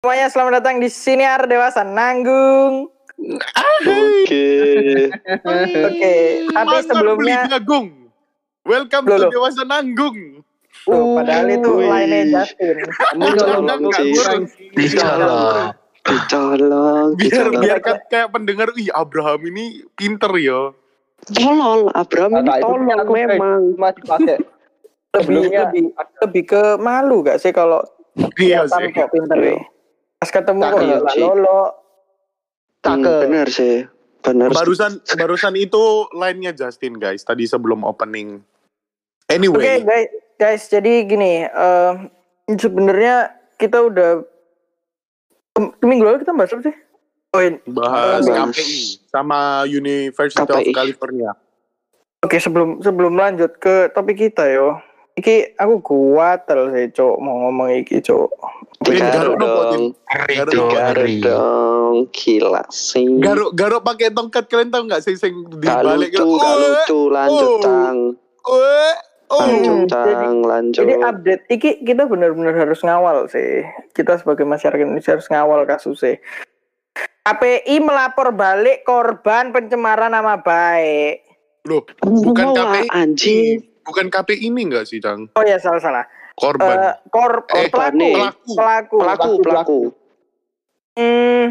Semuanya selamat datang di Siniar Dewasa Nanggung. Oke. Oke, tapi sebelumnya Nanggung. Welcome Loh, to. Dewasa Nanggung. Oh, padahal itu lainnya Justin. Dicolong. Dicolong. Biar biar kan kayak pendengar, ih Abraham ini pinter ya. Tolol, Abraham ini tolol aku memang. cuma dipakai Lebih lebih lebih ke malu gak sih kalau Iya sih. kok pinter ya. Pas ketemu kok Iya sih. lolo. Hmm, cakep bener sih. Bener. Barusan barusan itu line-nya Justin guys, tadi sebelum opening. Oke Anyway, guys, guys jadi gini, eh, sebenarnya kita udah minggu lalu kita bahas apa sih? Oh, ini. bahas Bahas. KPI sama University of KPI. California. Oke sebelum sebelum lanjut ke topik kita yo. Iki aku kuatel sih cok mau ngomong iki cok. Tiga garuk dong, Garuk, dong. Gila sih. Garuk garuk pakai tongkat kalian tahu nggak sih sing Gak dibalik lucu, gak lucu. Lanjut, Oh. Tang. Oh, oh. Lanjut, Tang. Lanjut. Jadi update iki kita benar-benar harus ngawal sih. Kita sebagai masyarakat Indonesia harus ngawal kasusnya. KPI melapor balik korban pencemaran nama baik. Loh, bukan KPI. Anjing. Bukan KPI ini enggak sih, Cang? Oh ya salah salah. Korban. Eh, kor Eh, pelaku, nih. pelaku. Pelaku. Pelaku. Pelaku, pelaku. Hmm.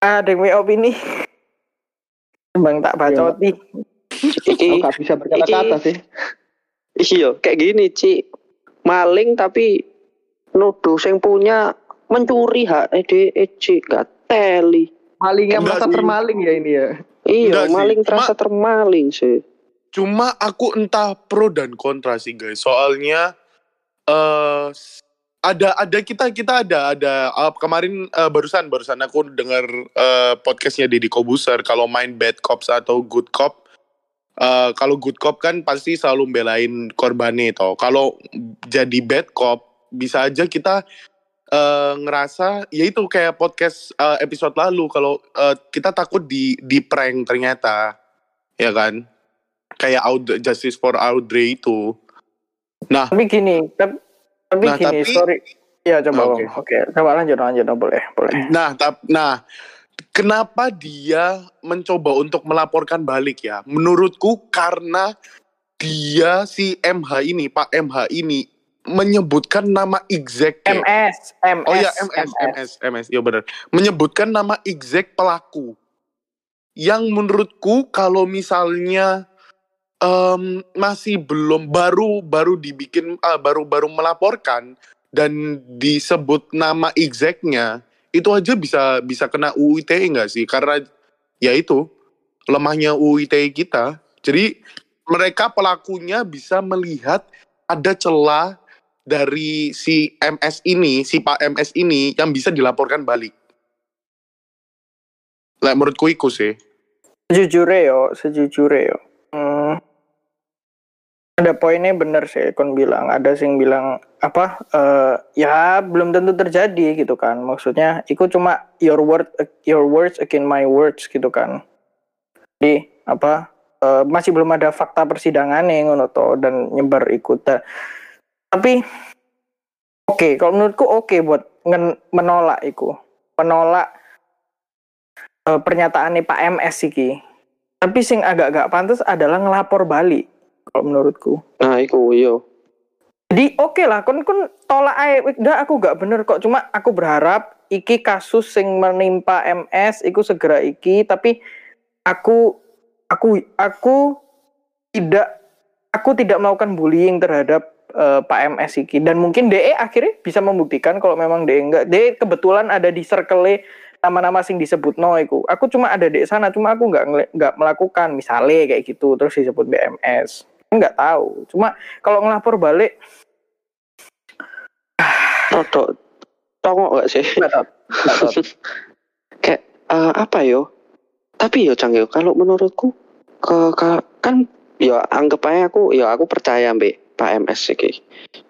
Ada yang WO ini. Bang tak bacoti. Iki, Aku gak bisa berkata-kata Iki- sih iya, kayak gini, Ci. Maling tapi nuduh sing punya mencuri hak EDEC gak teli. malingnya merasa termaling ya ini ya Iya, maling terasa termaling sih. Cuma aku entah pro dan kontra sih, guys. Soalnya eh ada ada kita kita ada ada eh, kemarin eh, barusan barusan aku dengar eh, podcastnya Deddy Kobuser kalau main bad cops atau good cop eh, kalau good cop kan pasti selalu belain korbannya toh. Kalau jadi bad cop bisa aja kita eh, ngerasa ya itu kayak podcast eh, episode lalu kalau eh, kita takut di di prank ternyata ya kan kayak Aud Justice for Audrey itu Tapi gini, tapi, tapi Nah, gini, tapi- sorry. Ya coba, Oke. Bang. oke, coba lanjut, lanjut, oh, boleh, boleh. Nah, tap, nah, kenapa dia mencoba untuk melaporkan balik ya? Menurutku karena dia si MH ini, Pak MH ini menyebutkan nama exact ya. MS, MS. Oh ya MS, MS, MS, ya benar. Menyebutkan nama exact pelaku. Yang menurutku kalau misalnya em, masih belum baru baru dibikin ah, baru baru melaporkan dan disebut nama exactnya itu aja bisa bisa kena UU ITE nggak sih? Karena ya itu lemahnya UU ITE kita. Jadi mereka pelakunya bisa melihat ada celah dari si MS ini, si Pak MS ini yang bisa dilaporkan balik. Lah menurutku iku sih. Sejujurnya yo, sejujurnya yo. Hmm, ada poinnya bener sih, kon bilang. Ada sing bilang apa? eh, ya belum tentu terjadi gitu kan. Maksudnya, itu cuma your word, your words against my words gitu kan. Jadi apa? eh, masih belum ada fakta persidangan yang ngono to dan nyebar ikut. Ta- Tapi oke, kalau menurutku oke buat ngen- menolak itu, menolak eh, pernyataannya Pak MS iki. Tapi sing agak-agak pantas adalah ngelapor balik kalau menurutku. Nah, iku yo. Jadi oke lah, kon kon tolak ae, dah aku gak bener kok. Cuma aku berharap iki kasus sing menimpa MS iku segera iki. Tapi aku aku aku tidak aku tidak melakukan bullying terhadap eh, Pak MS iki dan mungkin DE akhirnya bisa membuktikan kalau memang DE enggak. DE kebetulan ada di circle nama-nama sing disebut no iku. Aku cuma ada di sana, cuma aku nggak nggak melakukan misalnya kayak gitu terus disebut BMS. Nggak tahu. Cuma kalau ngelapor balik tongok gak sih? nggak tahu. Nggak tahu. Kayak eh, apa yo? Tapi yo Cang yo, kalau menurutku ke, ke- kan yo anggap aja aku yo aku percaya mbak Pak MS iki.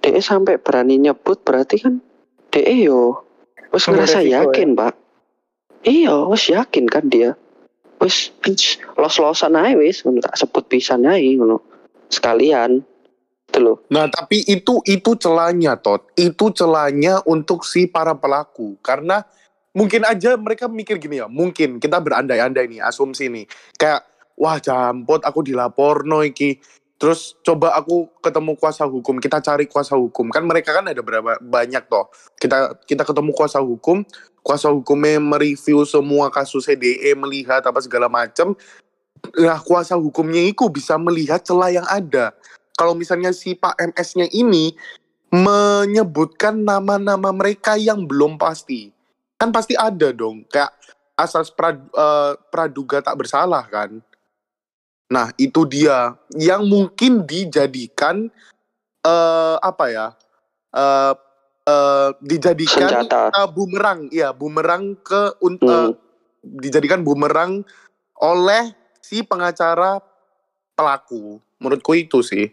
DE sampai berani nyebut berarti kan DE yo Ambil ngerasa yakin, Pak. Iya, wis yakin kan dia. Wis, los-losan ae wis ngono tak sebut pisan ae ngono. Sekalian Itu. Nah, tapi itu itu celahnya, Tot. Itu celahnya untuk si para pelaku. Karena mungkin aja mereka mikir gini ya, mungkin kita berandai-andai nih, asumsi nih. Kayak, wah jampot aku dilapor no iki. Terus coba aku ketemu kuasa hukum, kita cari kuasa hukum. Kan mereka kan ada berapa banyak toh. Kita kita ketemu kuasa hukum, kuasa hukumnya mereview semua kasus CDE, melihat apa segala macam. Nah, kuasa hukumnya itu bisa melihat celah yang ada kalau misalnya si Pak MS-nya ini menyebutkan nama-nama mereka yang belum pasti, kan pasti ada dong, kayak asas pra, eh, praduga tak bersalah kan. Nah itu dia yang mungkin dijadikan eh apa ya, eh eh, dijadikan Senjata. eh, bumerang, ya bumerang ke eh, Hmm. dijadikan bumerang oleh si pengacara pelaku. Menurutku itu sih.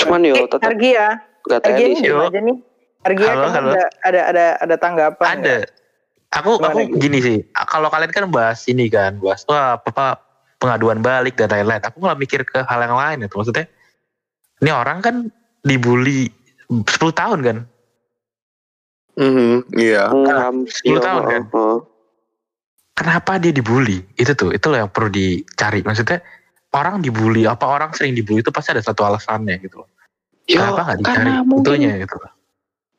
Cuman yo Eh, tetap gak sih. Yo. gimana aja nih? Argia Halo, kamu halo. ada ada ada ada tanggapan? Ada. nggak? Aku Gimana, aku Gi? gini sih. Kalau kalian kan bahas ini kan, bahas wah apa pengaduan balik dan lain-lain. Aku malah mikir ke hal yang lain itu. Maksudnya ini orang kan dibully 10 tahun kan. Mhm, iya. Hmm, 10 iya, tahun kan? heeh. Kenapa dia dibully? Itu tuh, itu loh yang perlu dicari. Maksudnya orang dibully, apa orang sering dibully itu pasti ada satu alasannya gitu loh. Yo, Kenapa nggak dicari karena mungkin itunya gitu loh.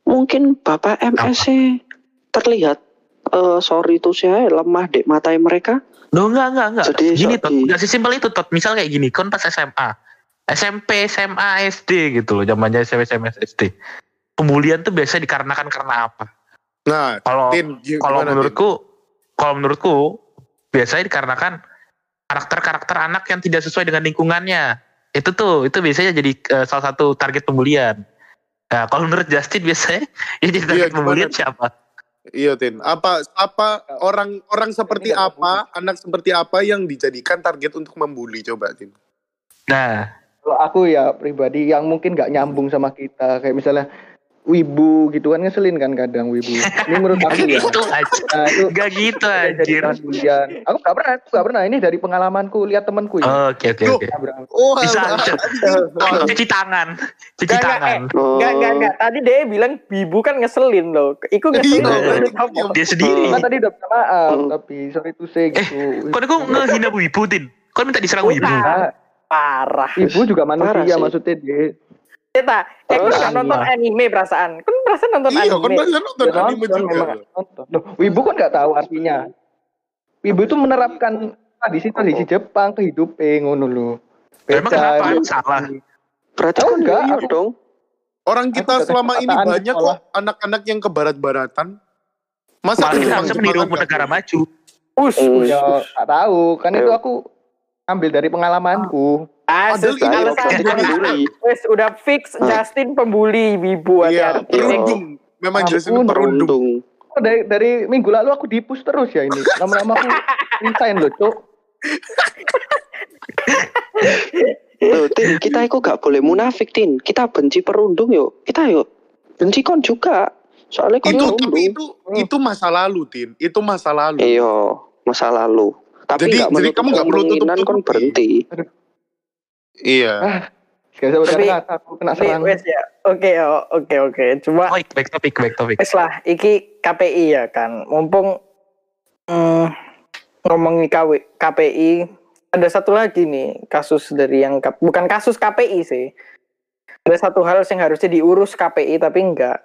mungkin Bapak MS -nya terlihat eh sorry itu saya lemah dek matai mereka. Loh enggak, enggak, enggak. Jadi, gini. Tot, enggak sesimpel itu Tot. Misal kayak gini, kon pas SMA. SMP, SMA, SD gitu loh. Zamannya SMP, SMA, SD. Pembulian tuh biasanya dikarenakan karena apa? Nah, Kalau kalau menurutku, kalau menurutku biasanya dikarenakan karakter-karakter anak yang tidak sesuai dengan lingkungannya. Itu tuh, itu biasanya jadi eh, salah satu target pembulian. Nah, kalau menurut Justin biasanya yang jadi target Iya, pembulian siapa? Iya, Tin. Apa apa orang orang seperti Ini apa, anak seperti apa yang dijadikan target untuk membuli coba, Tin? Nah, Kalau aku ya pribadi yang mungkin nggak nyambung sama kita kayak misalnya wibu gitu kan ngeselin kan kadang wibu. Ini menurut gak aku ya. gitu aja. Nah, itu Gak gitu jadi anjir. bulian. Aku nggak pernah, aku nggak pernah. Ini dari pengalamanku lihat temanku ya. Oke, oke, oke. Oh, Bisa Cuci tangan. Cuci nggak, tangan. Oh, Enggak, enggak, enggak. Tadi dia bilang bibu kan ngeselin loh. Iku ngeselin. Iya, dia- Dia sendiri. Kan tadi udah minta maaf, Hmm. tapi sorry to say Eh, gitu. Kok aku ngehina Wibu, Tin? Kok minta diserang Wibu? Bukan. Ah, Parah. ibu juga manusia maksudnya dia. Kita, eh kau nggak nonton iya. anime perasaan. Kan perasaan nonton Iya, kan anime. banyak nonton Ya, anime nonton, juga. memang nonton. Loh, wibu kan nggak tahu artinya. Wibu itu menerapkan tradisi-tradisi Jepang ke hidupnya ngono lho. Emang kenapa? Salah? berarti Tahu kan nggak? iya Aku- dong. Orang Aku kita udah selama ini banyak kok anak-anak yang ke barat-baratan. Masa Malah kita Jepangan meniru negara maju. Us, us. Ya, nggak tahu. Kan itu aku ambil dari pengalamanku. Alasan pasti dibully. Wes udah fix Hmm. Justin pembuli wibu Iya, perundung. Memang Justin perundung. Oh, dari, dari minggu lalu aku dipus terus ya ini. Lama-lama aku resign loh, Cuk. Loh, Tin, kita itu gak boleh munafik, Tin. Kita benci perundung yuk. Kita yuk benci kon juga. Soalnya kon Itu perundung. tapi itu itu masa lalu, Tin. Itu masa lalu. Iya, masa lalu. Tapi Jadi- nggak jadi kamu nggak perlu kemungkinan kon berhenti. Iya. Gak bisa Tapi- berkata aku kena Tapi serang. wes ya. Oke, oh, oke, oke. Cuma Baik, baik topik, baik topik. wes lah, iki KPI ya kan. Mumpung mm, ngomongin KW, KPI, ada satu lagi nih kasus dari yang bukan kasus KPI sih. Ada satu hal yang harusnya diurus KPI tapi enggak.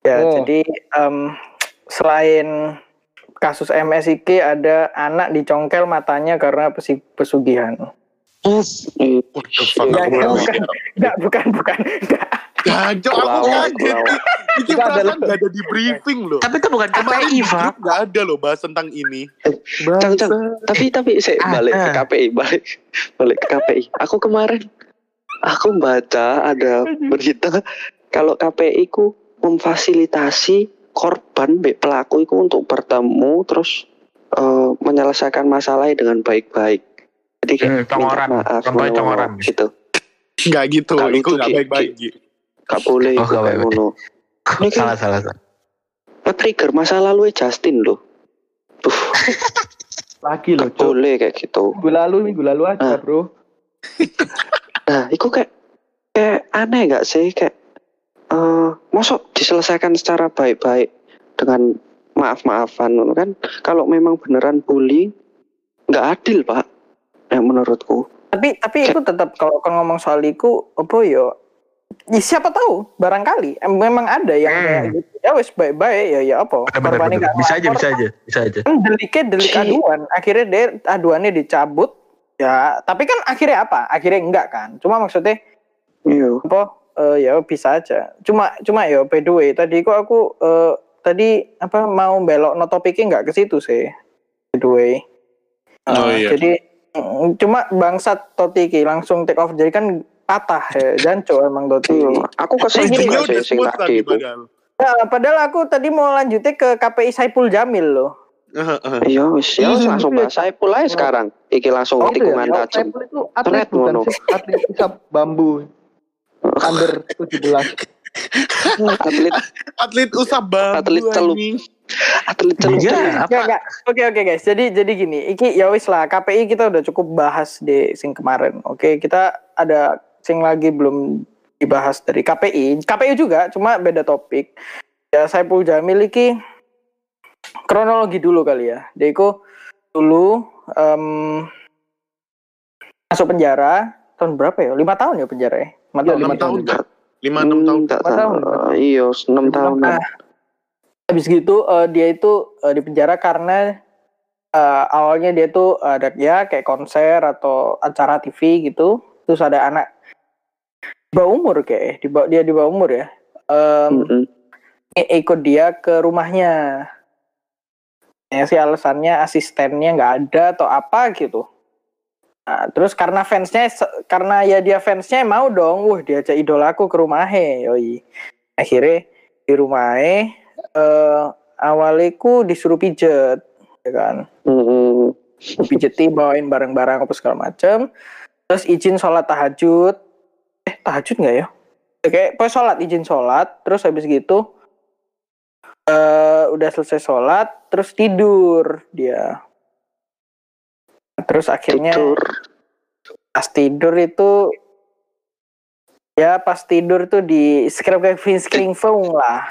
Ya, Oh. jadi em, selain kasus MSIK ada anak dicongkel matanya karena pesi- pesugihan. The fuck? Enggak, nggak bukan, bukan, bukan, enggak. Aku kaget. Itu perasaan nggak ada di briefing loh. tapi itu bukan Kemarin KPI, Pak. grup nggak ada loh bahas tentang ini. Cang, cang. Tapi tapi saya balik ke KPI, balik balik ke KPI. Aku kemarin aku baca ada berita kalau KPI ku memfasilitasi korban pelaku itu untuk bertemu terus eh, menyelesaikan masalahnya dengan baik-baik. Jadi kayak Hmm, minta congoran. maaf, Contohnya ngono, congoran. gitu. Nggak gitu, Nggak itu nggak Ki. baik-baik. Ki. Gak boleh Oh, nggak ngono. Ini kan Salah, salah, salah. trigger masa lalu Justin loh. Tuh, Lagi loh, gak boleh kayak gitu. Minggu lalu, minggu lalu aja, Ah. bro. nah itu kayak kayak aneh nggak sih kayak eh mosok diselesaikan secara baik-baik dengan maaf-maafan ngono kan kalau memang beneran bully nggak adil pak yang menurutku. Tapi tapi itu tetap kalau kalau ngomong soal itu apa yo? Ya siapa tahu barangkali. Em- memang ada yang Hmm. kayak gitu. Ya wes baik-baik ya ya apa. Bener, bener, bener. nggak Bisa aja, bisa aja, bisa aja. kan deliknya delik aduan. Akhirnya dia aduannya dicabut. Ya tapi kan akhirnya apa? Akhirnya enggak kan? Cuma maksudnya iya. apa? Eh, ya bisa aja. Cuma cuma ya by the way tadi kok aku eh, tadi apa mau belok no topiknya nggak ke situ sih by the way. Eh, Oh, iya. jadi cuma bangsat Totiki langsung take off jadi kan patah ya. Janco emang Totiki Iya, aku kesel Ujungnya juga sih sing tadi itu? Padahal. Nah, padahal aku tadi mau lanjutnya ke KPI Saipul Jamil loh. Iya wis ya Iya, langsung iya. bahas saya pulai sekarang. Iki langsung Oh, tikungan Ya, tajam. Saiful itu atlet bukan sih? Atlet bambu. Under 17 atlet Atlet usap bambu. Atlet celup. atlet celup apa? enggak. Oke oke guys. Jadi jadi gini, iki ya wis lah KPI kita udah cukup bahas di sing kemarin. Oke, kita ada sing lagi belum dibahas dari KPI. KPI juga, cuma beda topik. Ya Saipul Jamil iki kronologi dulu kali ya. Dia iku dulu em, masuk penjara tahun berapa ya? Lima tahun ya penjara ya? Lima Iya, tahun. lima Enam tahun. Lima enam tahun. Hmm, tak tahun, tahu. lima tahun. iya enam tahun Nah, habis gitu eh, dia itu eh, di penjara karena eh, awalnya dia tuh ada ya kayak konser atau acara TV gitu terus ada anak di bawah umur kayak di bawah- dia di bawah umur ya Em, Mm-mm. i- ikut dia ke rumahnya ya sih alasannya asistennya nggak ada atau apa gitu Nah, terus karena fansnya karena ya dia fansnya mau dong wah diajak idolaku ke rumahnya yoi. Akhirnya di rumahnya eh awaliku disuruh pijet ya kan? Mm-mm. pijeti bawain barang-barang apa segala macem. Terus izin sholat tahajud. Eh tahajud nggak ya? Oke, pokoknya sholat izin sholat. Terus habis gitu eh udah selesai sholat terus tidur dia terus akhirnya tidur. pas tidur itu ya pas tidur tuh di screen kayak screen phone lah.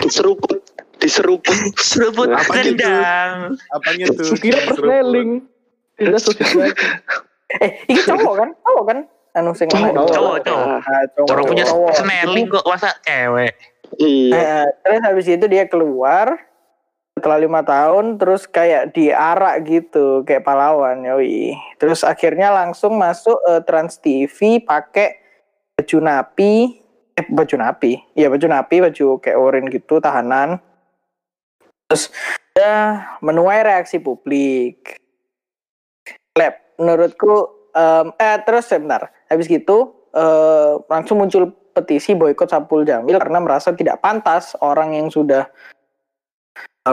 Diseruput diseruput. Seruput rendang. Apanya tuh? kira persneling eh ini cowok kan? Cowok kan? Anu sing Cowok, cowok, cowok. Ah, cowok. Orang punya seneling kok masa cewek. iya. Eh, terus habis itu dia keluar setelah lima tahun terus kayak diarak gitu kayak pahlawan yoi. Terus akhirnya langsung masuk eh, Trans TV pakai baju napi eh baju napi iya baju napi baju kayak oranye gitu tahanan. Terus ya menuai reaksi publik. Lab menurutku em, eh terus sebentar habis gitu eh, langsung muncul petisi boykot Sapul Jamil karena merasa tidak pantas orang yang sudah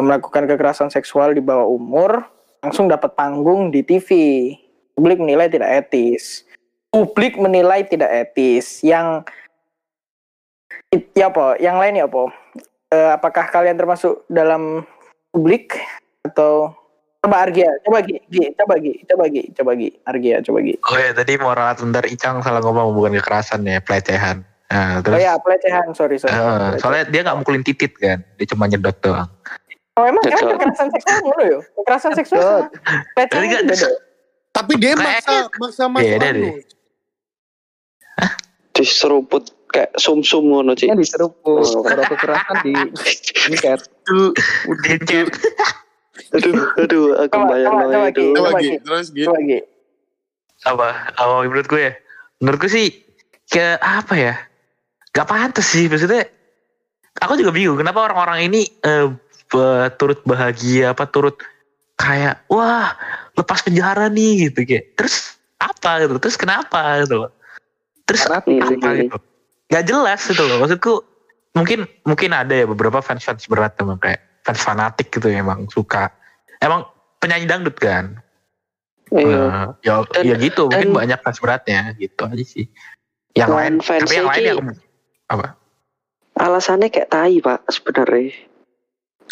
melakukan kekerasan seksual di bawah umur langsung dapat panggung di TV. Publik menilai tidak etis. Publik menilai tidak etis. Yang ya apa? Yang lain ya apa? Eh, apakah kalian termasuk dalam publik atau coba Argia, coba Gi, Gi, coba Gi, coba Gi, coba Gi, Argia, coba Gi. Oh ya tadi moral bentar Icang salah ngomong bukan kekerasan ya pelecehan. Nah, Oh terus ya, pelecehan, sorry sorry. Pelecehan. soalnya dia nggak mukulin titit kan, dia cuma nyedot doang. Oh emang emang Betul. kekerasan seksual mulu ya? Kekerasan seksual kan- itu beda. Tapi dia Kayak- maksa maksa masuk Beda deh. diseruput kayak sum-sum ngono Ci. Nya diseruput kalau kekerasan di Tuh, Gencet. aduh aduh aku bayang coba, itu Ki. Coba Coba, Gi, Ki. terus Gi. Coba Gi. apa? Oh menurut gue ya, menurut gue sih ke apa ya? Gak pantas sih maksudnya. Aku juga bingung kenapa orang-orang ini eh, be- turut bahagia apa turut kayak wah lepas penjara nih gitu kayak terus apa? gitu terus kenapa? gitu loh. Terus apa gitu. Gak jelas gitu loh maksudku mungkin mungkin ada ya beberapa fans fans berat emang kayak fans fanatik gitu ya, emang suka. Emang penyanyi dangdut kan? Iya. Eh, ya Dan- ya gitu mungkin dan- banyak fans beratnya gitu aja sih. Yang lain fansnya tapi yang lain yang apa? alasannya kayak tai pak sebenarnya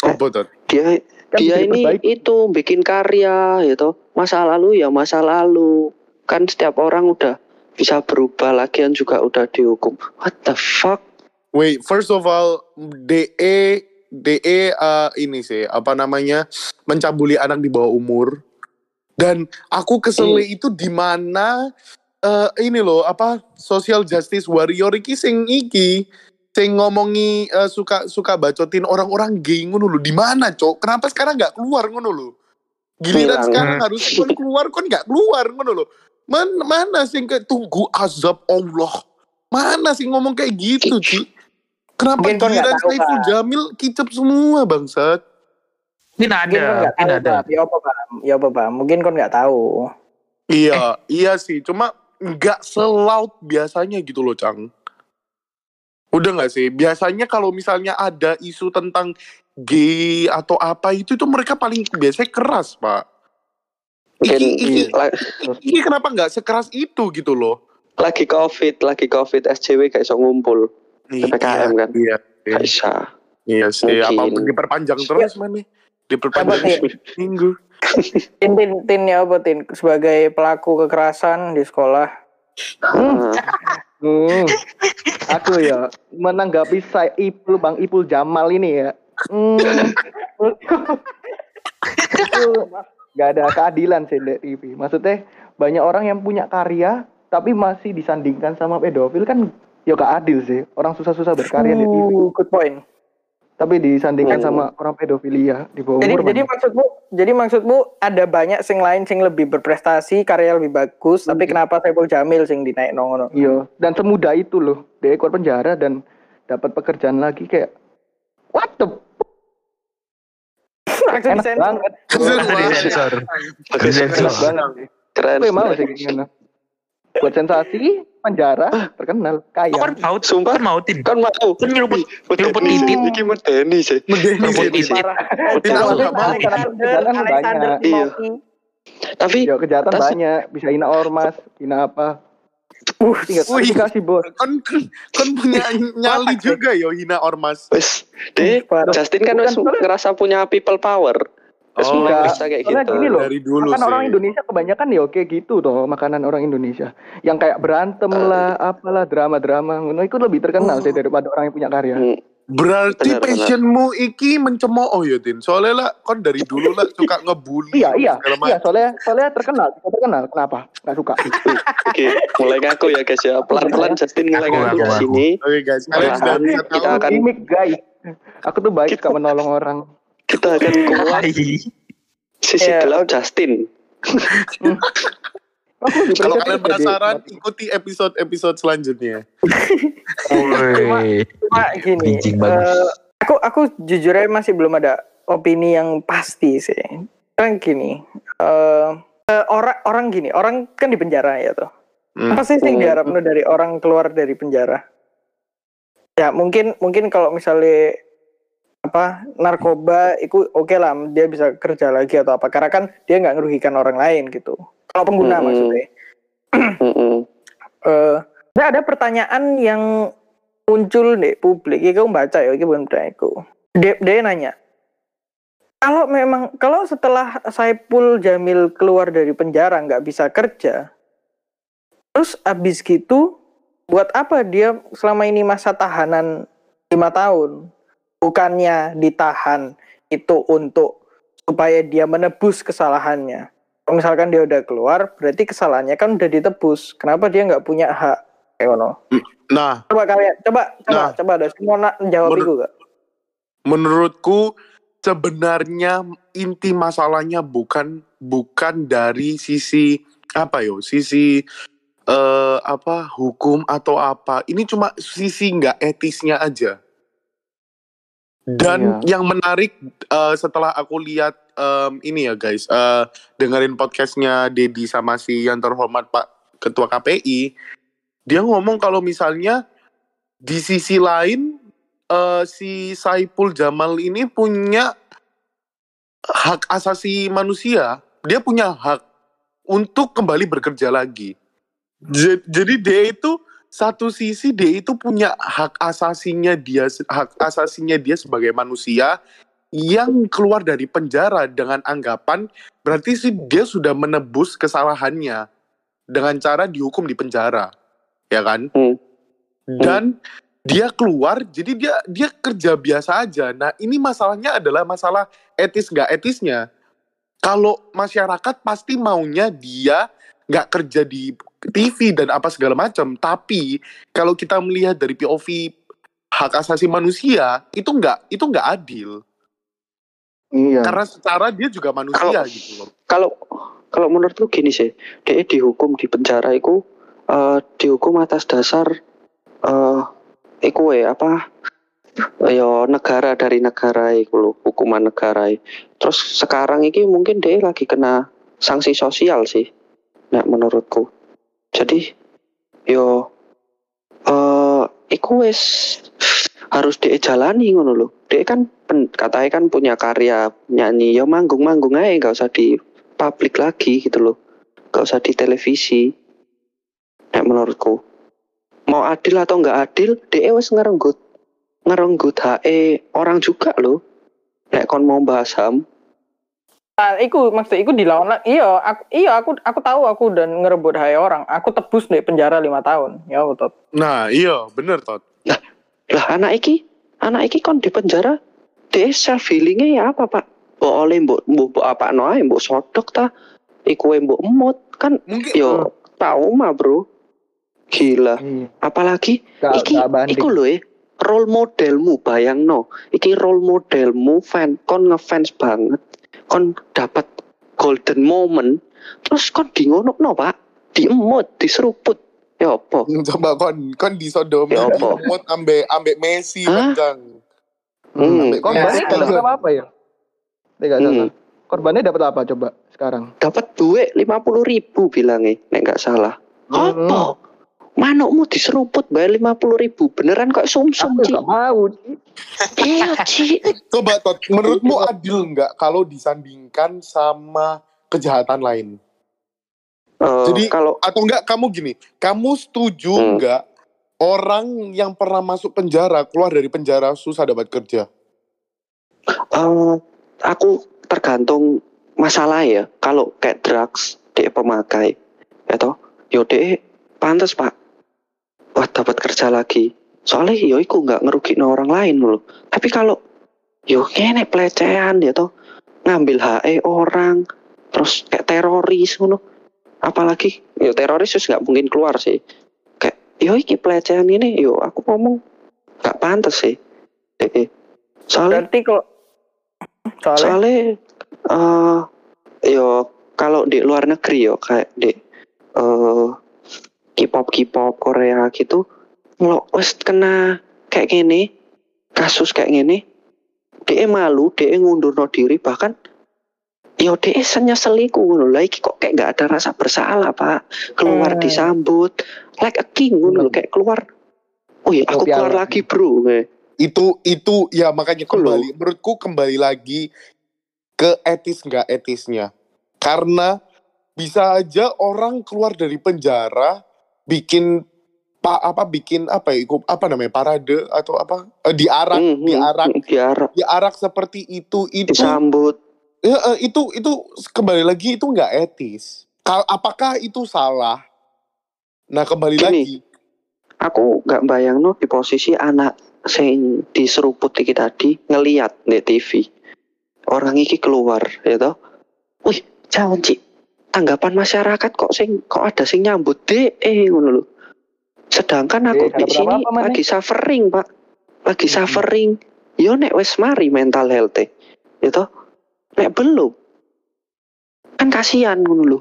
Tuh? dia Kan dia ini diperbaiki. itu bikin karya gitu masa lalu ya masa lalu kan setiap orang udah bisa berubah lagian juga udah dihukum what the fuck Wait, first of all, DE DE uh, ini sih apa namanya mencabuli anak di bawah umur. Dan aku kesel itu di mana eh, ini loh apa social justice warrior iki sing iki sing ngomongi eh, suka suka bacotin orang-orang gay ngono lho. Di mana, Cok? Kenapa sekarang nggak keluar ngono lho? Giliran Hilang. sekarang harus kon keluar kon nggak keluar ngono lho. Man, mana sih kayak tunggu azab Allah? Mana sih ngomong kayak gitu, Ci? Kenapa Mungkin giliran Saiful Pak. Jamil kicap semua bangsat? Mungkin ada, mungkin tahu, ada. Bang. Ya apa, Bang? Ya apa, Bang? Mungkin kon nggak tahu. Iya, iya sih. Cuma nggak selaut biasanya gitu loh, Cang. Udah nggak sih? Biasanya kalau misalnya ada isu tentang gay atau apa itu itu mereka paling biasanya keras, Pak. mungkin la- ini kenapa nggak sekeras itu gitu loh? lagi covid lagi covid SJW gak iso ngumpul PPKM kan? Iya, iya, gak bisa iya sih. Apa Mungkin. diperpanjang terus mana? Diperpanjang Apa, Tin? minggu. Tin, tin, tin ya apa, Tin? Sebagai pelaku kekerasan di sekolah. Ah, Hmm. Aku ya menanggapi saya Ipul Bang Ipul Jamal ini ya. Hmm. nggak ada keadilan sih Dek TV. Maksudnya banyak orang yang punya karya tapi masih disandingkan sama pedofil kan ya gak adil sih. Orang susah-susah berkarya di TV good point. Tapi disandingkan Hmm. sama orang pedofilia di bawah Jadi, umur. jadi mana? maksudmu, jadi maksudmu ada banyak sing lain sing lebih berprestasi, karya lebih bagus, tapi Hmm. kenapa Saiful Jamil sing dinaik ngono? Iya, dan semudah itu loh. Dia keluar penjara dan dapat pekerjaan lagi kayak what the enak banget. Disensor. Enak Disensor. banget. keren Gue mau sih kayak gimana. Buat sensasi, penjara, terkenal, kaya. Kan mau, Sumpah. kan mau tin. kan mau Kan nyeruput, nyeruput titit. iki medeni sih Nyeruput Medeni. titit. Iya. Tapi Ya kejahatan banyak, bisa hina ormas, hina apa. Uh, Tinggal Wih. dikasih bos. Kan kan, kan punya nyali juga yo hina ormas. wes deh. Justin kan wes soalnya- ngerasa punya people power Oh, enggak. bisa kayak Soalnya gitu gini loh, Dari dulu Makan sih. orang Indonesia kebanyakan ya oke gitu toh, makanan orang Indonesia. Yang kayak berantem Eh. lah, apalah drama-drama, ngono itu lebih terkenal Oh. sih daripada orang yang punya karya. Hmm, Berarti Benar, benar. passionmu iki mencemooh ya, Tin. Soalnya lah, kon dari dulu lah suka ngebully. Iya, iya, iya, soalnya soalnya terkenal, terkenal. Kenapa? Gak suka. oke mulai ngaku ya guys ya pelan-pelan Justin mulai Ngaku, di sini Oke guys, kalian sudah kita tahu. akan Gimik guys. Aku tuh baik suka menolong orang. Kita akan kuat sisi Iya, gelap Justin lebih Kalau kalian jadi- penasaran, ikuti episode-episode selanjutnya. Woi. Cuma gini, eh, aku aku jujur aja masih belum ada opini yang pasti sih. Kan gini, eh eh, orang orang gini, orang kan di penjara ya tuh. Hmm. Apa sih yang Hmm. diharapkan dari orang keluar dari penjara? Ya mungkin mungkin kalau misalnya apa narkoba itu oke lah dia bisa kerja lagi atau apa karena kan dia nggak merugikan orang lain gitu. Kalau pengguna Hmm. maksudnya. Mm-mm. eh nah ada pertanyaan yang muncul di publik ini kamu baca ya bukan aku dia, dia nanya kalau memang kalau setelah Saipul Jamil keluar dari penjara nggak bisa kerja terus abis gitu buat apa dia selama ini masa tahanan lima tahun bukannya ditahan itu untuk supaya dia menebus kesalahannya. Kalau misalkan dia udah keluar berarti kesalahannya kan udah ditebus. Kenapa dia nggak punya hak? Kayak ngono. Nah, coba kalian coba coba Nah. coba ada semua nak jawab Menur- itu gak menurutku sebenarnya inti masalahnya bukan bukan dari sisi apa yo, sisi eh apa hukum atau apa. Ini cuma sisi nggak etisnya aja. Dan yang menarik eh, setelah aku lihat em, ini ya guys, eh, dengerin podcastnya Dedi sama si yang terhormat Pak Ketua KPI, dia ngomong kalau misalnya di sisi lain eh, si Saipul Jamal ini punya hak asasi manusia, dia punya hak untuk kembali bekerja lagi. Ja- Jadi dia itu satu sisi dia itu punya hak asasinya dia hak asasinya dia sebagai manusia yang keluar dari penjara dengan anggapan berarti sih dia sudah menebus kesalahannya. dengan cara dihukum di penjara, ya kan? Hmm. Dan dia keluar, jadi dia dia kerja biasa aja. Nah ini masalahnya adalah masalah etis nggak etisnya. Kalau masyarakat pasti maunya dia nggak kerja di TV dan apa segala macam. Tapi kalau kita melihat dari POV hak asasi manusia itu nggak itu nggak adil. Iya. Karena secara dia juga manusia Kalau- gitu loh. kalau kalau menurutku gini sih dia dihukum di penjara itu eh, dihukum atas dasar eh iku ya apa yo negara dari negara iku lho, hukuman negara terus sekarang ini mungkin dia lagi kena sanksi sosial sih nah menurutku. Jadi yo eh iku wis harus dijalani ngono lho. Dia kan pen, katanya kan punya karya nyanyi. Yo manggung-manggung aja nggak usah di publik lagi gitu loh nggak usah di televisi. Nah menurutku. Mau adil atau nggak adil dia wes ngerenggut. Ngerenggut HE orang juga loh nek kon mau bahas ham Nah, iku maksud iku dilawan lah. Iya, aku iya aku aku tahu aku dan ngerebut hai orang. Aku tebus di penjara lima tahun. Ya betul. Nah iya bener Tot. lah anak iki anak iki kon di penjara dia self healingnya ya apa pak mbok oleh mbok mbok mbok apa no ae mbok sodok ta iku mbok emut kan Mungkin yo trauma bro gila Iya. apalagi Gak, iki gak iku lho eh role modelmu bayang no iki role modelmu fan kon ngefans banget kon dapat golden moment terus kon di ngono no pak diemut diseruput ya apa coba kon kon disodomi Ya apa? diemut ambek ambek Messi panjang. Hmm. Ambek Korbannya dapat apa apa ya? Tidak Hmm. salah. Korbannya dapat apa coba sekarang? dapat duit lima puluh ribu bilangnya nek nggak salah Hmm. apa manukmu diseruput bayar lima puluh ribu beneran kok sumsum Aku Ci mau. Iya Ci Coba Tot, menurutmu adil nggak kalau disandingkan sama kejahatan lain? Eh, Jadi- kalau Atau enggak kamu gini, kamu setuju Hmm. nggak orang yang pernah masuk penjara keluar dari penjara susah dapat kerja? eh, aku tergantung masalah ya kalau kayak drugs dia pemakai ya toh yo dia pantas pak wah dapat kerja lagi. Soalnya yo iku nggak ngerugiin orang lain loh. Tapi kalau yo kene pelecehan ya toh. Ngambil HE orang terus kayak teroris ngono. Apalagi yo teroris terus nggak mungkin keluar sih. Kayak yo iki pelecehan ini yo aku ngomong nggak pantas sih. Eh, soalnya Berarti kalau soalnya? soalnya eh yo kalau di luar negeri yo kayak di eh K-pop K-pop Korea gitu lo wes kena kayak gini kasus kayak gini dia malu dia ngundur diri bahkan yo dia senyeseliku ngono lah iki kok kayak nggak ada rasa bersalah pak keluar Hmm. disambut like a king ngono kayak keluar oh iya aku keluar lagi bro. Itu itu ya makanya loh. kembali menurutku kembali lagi ke etis nggak etisnya. Karena bisa aja orang keluar dari penjara bikin pak apa bikin apa ya apa namanya parade atau apa eh, diarak Hmm, hmm, diarak diarak diarak seperti itu itu disambut Ya, eh, itu itu kembali lagi itu nggak etis. Kal- apakah itu salah? Nah kembali Gini. lagi, aku nggak bayang no di posisi anak sing diseruput iki tadi ngeliat di TV orang iki keluar ya toh wih jangan Ci tanggapan masyarakat kok sing kok ada sing nyambut deh eh ngono lho sedangkan aku di sini Maneh? lagi suffering pak lagi Hmm. suffering yo nek wes mari mental health ya toh nek belum kan kasihan ngono lho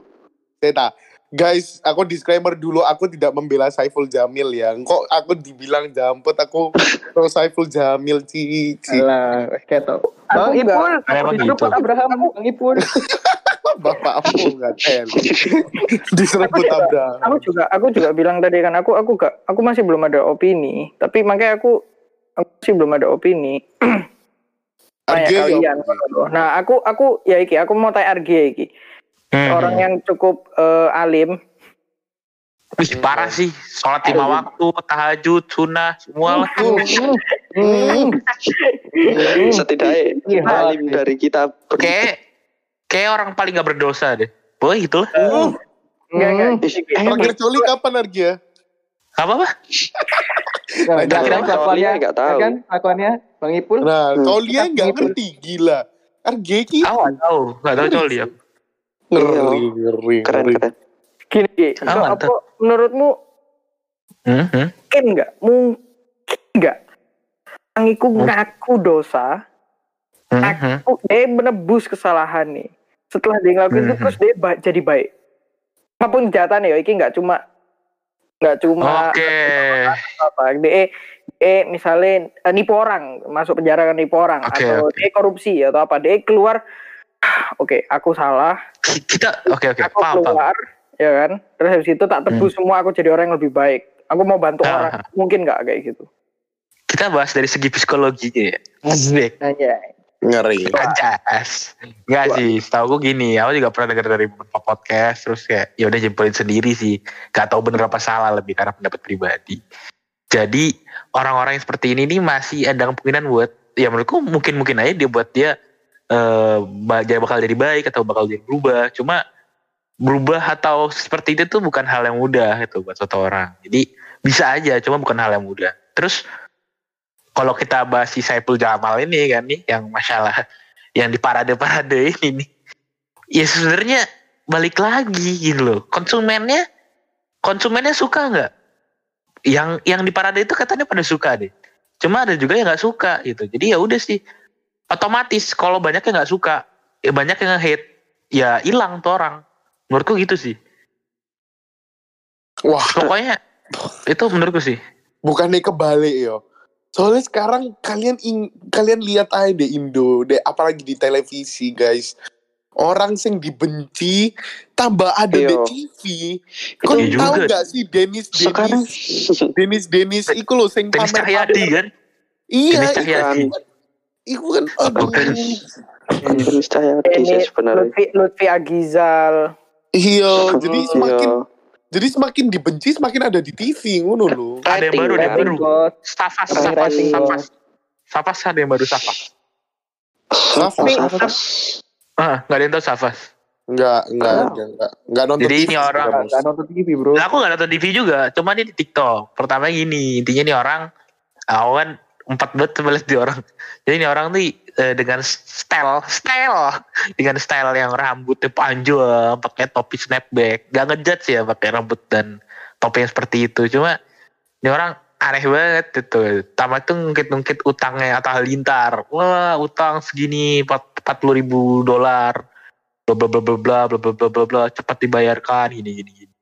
Teta. Guys, aku disclaimer dulu, aku tidak membela Saiful Jamil ya. Kok aku dibilang jamput, aku pro Saiful Jamil, Ci. Ci. Alah, wes ketok. Bang nggak- Ipul, diseruput gitu. Abraham, Bang Ipul. Bapak aku nggak tel. Juga- Abraham. aku juga aku juga bilang tadi kan aku aku gak aku masih belum ada opini. Tapi makanya aku aku masih belum ada opini. Kayak ya, kalian. Nah, aku aku ya iki, aku mau tanya Arge iki. Hmm. Orang yang cukup eh, alim, Wih, parah sih. Sholat lima waktu, tahajud, sunnah, semua lah. Hmm. setidaknya Iya, alim iya. dari kita Kayak, kayak orang paling gak berdosa deh. Boy, gitu lah. Uh, Enggak, enggak. Hmm. Eh, Terakhir coli kapan Argia? apa apa Kalau tahu coli kelakuannya, nggak ya tahu. kan? Kelakuannya Bang Ipul. Nah, Hmm. nggak Gitu. ngerti gila. Argia ki tahu nggak tahu nggak tahu coli ya ngeri ngeri Keren keren. Gini, gini. Ah, So, mantap. apa menurutmu hmm, mungkin nggak? Mungkin nggak? Angiku ngaku dosa, Hmm, hmm. aku dia menebus kesalahan nih. Setelah dia ngelakuin itu Mhm. terus dia ba- jadi baik. Apa pun kejahatan ya, ini nggak cuma nggak cuma oke apa dia dia misalnya eh, nipu orang masuk penjara kan nipu orang Oke, atau oke. dia korupsi atau apa dia keluar "Ah, oke aku salah Ki- kita oke oke aku paham paham keluar ya kan terus habis itu tak tebus semua aku jadi orang yang lebih baik aku mau bantu Ah. orang mungkin nggak kayak gitu kita bahas dari segi psikologinya ya Asik. aja ngeri. Anjas. Enggak sih, setahu gue gini, aku juga pernah dengar dari beberapa podcast, terus kayak ya udah jimpulin sendiri sih. Gak tahu bener apa salah lebih karena pendapat pribadi. Jadi orang-orang yang seperti ini nih masih ada kemungkinan buat, ya menurutku mungkin-mungkin aja dia buat dia eh dia bakal jadi baik atau bakal jadi berubah. Cuma berubah atau seperti itu tuh bukan hal yang mudah itu buat suatu orang. Jadi bisa aja, cuma bukan hal yang mudah. Terus kalau kita bahas si Saiful Jamal ini kan nih yang masalah yang di parade-parade ini nih. Ya sebenarnya balik lagi gitu loh. Konsumennya konsumennya suka nggak? Yang yang di parade itu katanya pada suka deh. Cuma ada juga yang nggak suka gitu. Jadi ya udah sih. Otomatis kalau banyak yang nggak suka, ya banyak yang nge-hate, ya hilang tuh orang. Menurutku gitu sih. Wah, Pokoknya itu menurutku sih. bukannya kebalik yo. Soalnya sekarang kalian ing- kalian lihat aja deh Indo, deh apalagi di televisi guys. Orang sing dibenci tambah ada di Iya. TV. Kau Iya tahu juga. gak sih Denis Sekarang Denis Denis Denis iku loh sing pamer Cahyadi kan? Iya, iku Cahyadi. kan. Iku kan aduh. Sih ini sebenarnya. Lutfi Lutfi Agizal Iya, jadi Iya. semakin jadi semakin dibenci semakin ada di TV ngono loh. Ada yang baru, ada yang baru. Safas, Safas, Safas. Safas ada yang baru Safas. Safas. Ah, nggak ada yang tahu Safas. Enggak, enggak, Ah. enggak, enggak, enggak nonton Jadi TV ini orang- juga, Nggak Bos. nggak nonton TV bro. Nah, aku nggak nonton TV juga, cuma dia di TikTok. Pertama gini, intinya nih orang, aku kan empat banget sebelas di orang. Jadi ini orang nih eh, dengan style, style, dengan style yang rambutnya panjang, pakai topi snapback, gak ngejudge ya pakai rambut dan topi yang seperti itu. Cuma ini orang aneh banget itu. Tamat tuh ngungkit-ngungkit utangnya atau halilintar. Wah, utang segini 40 ribu dolar. Bla bla bla bla bla bla bla bla bla bla cepat dibayarkan gini gini gini.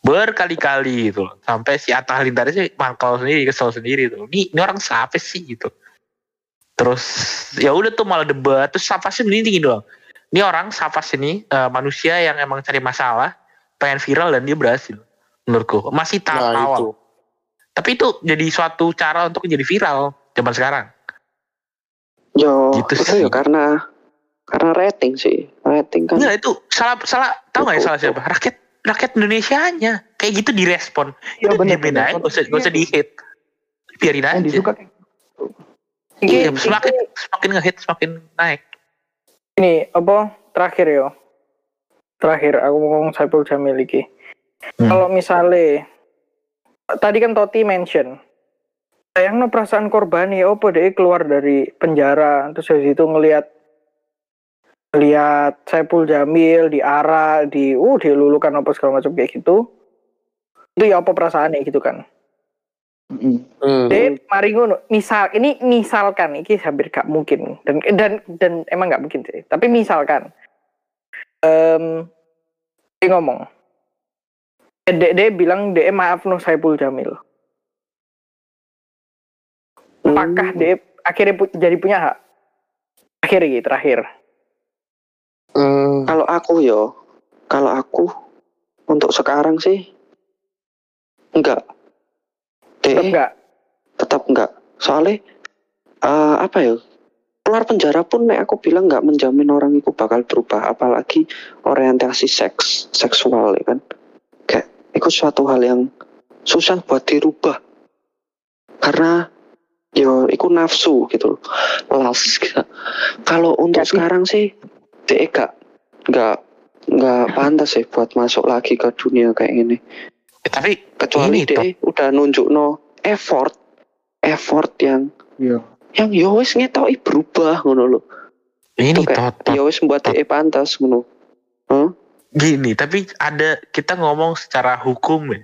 Berkali-kali loh. Sampai si Atta Halilintar sih mangkal sendiri, kesel sendiri tuh. Ini, ini orang siapa sih gitu. Terus ya udah tuh malah debat. Terus Safas sih mending doang. Ini orang Safas ini eh, manusia yang emang cari masalah, pengen viral dan dia berhasil. Menurutku masih tahap Nah, awal. itu. Tapi itu jadi suatu cara untuk jadi viral zaman sekarang. Yo, Gitu itu sih. ya karena karena rating sih. Rating kan. Enggak itu salah salah tahu nggak ya salah siapa? Rakyat rakyat Indonesianya kayak gitu direspon. Iya, itu bener, bener. aja, gak usah gak usah di hit. Biarin Yang aja. disuka kayak Iya, Iki- semakin semakin nge-hit semakin naik. ini apa terakhir yo. Terakhir aku mau ngomong Saiful Jamil iki. Hmm. kalau misalnya tadi kan Toti mention sayang no perasaan korban ya apa deh keluar dari penjara. Terus dari situ ngelihat lihat Saiful Jamil diarak di uh dilulukan apa segala macam kayak gitu. Itu ya apa perasaannya gitu kan Hmm. Deh, mari ngono. Misal ini misalkan ini hampir gak mungkin dan dan dan emang gak mungkin sih. Tapi misalkan em dia ngomong Dek dia bilang dia maaf no Saiful Jamil. Apakah Hmm. dia akhirnya pu- jadi punya hak? Akhirnya gitu, terakhir. Hmm. Kalau aku yo, kalau aku untuk sekarang sih enggak. Tetap enggak? tetap enggak. Soalnya eh, apa ya? Keluar penjara pun nek aku bilang nggak menjamin orang itu bakal berubah, apalagi orientasi seks seksual ya kan. Kayak itu suatu hal yang susah buat dirubah. Karena yo itu nafsu gitu loh. Las gitu. Kalau untuk Jadi- sekarang sih dia enggak enggak nggak pantas sih buat masuk lagi ke dunia kayak gini Eh, tapi kecuali Ini, dia udah nunjuk no effort effort yang Iya. yang ya wis ngetoki berubah ngono lho. Ini tot, wis buat dia pantas ngono. Hah? gini tapi ada kita ngomong secara hukum ya.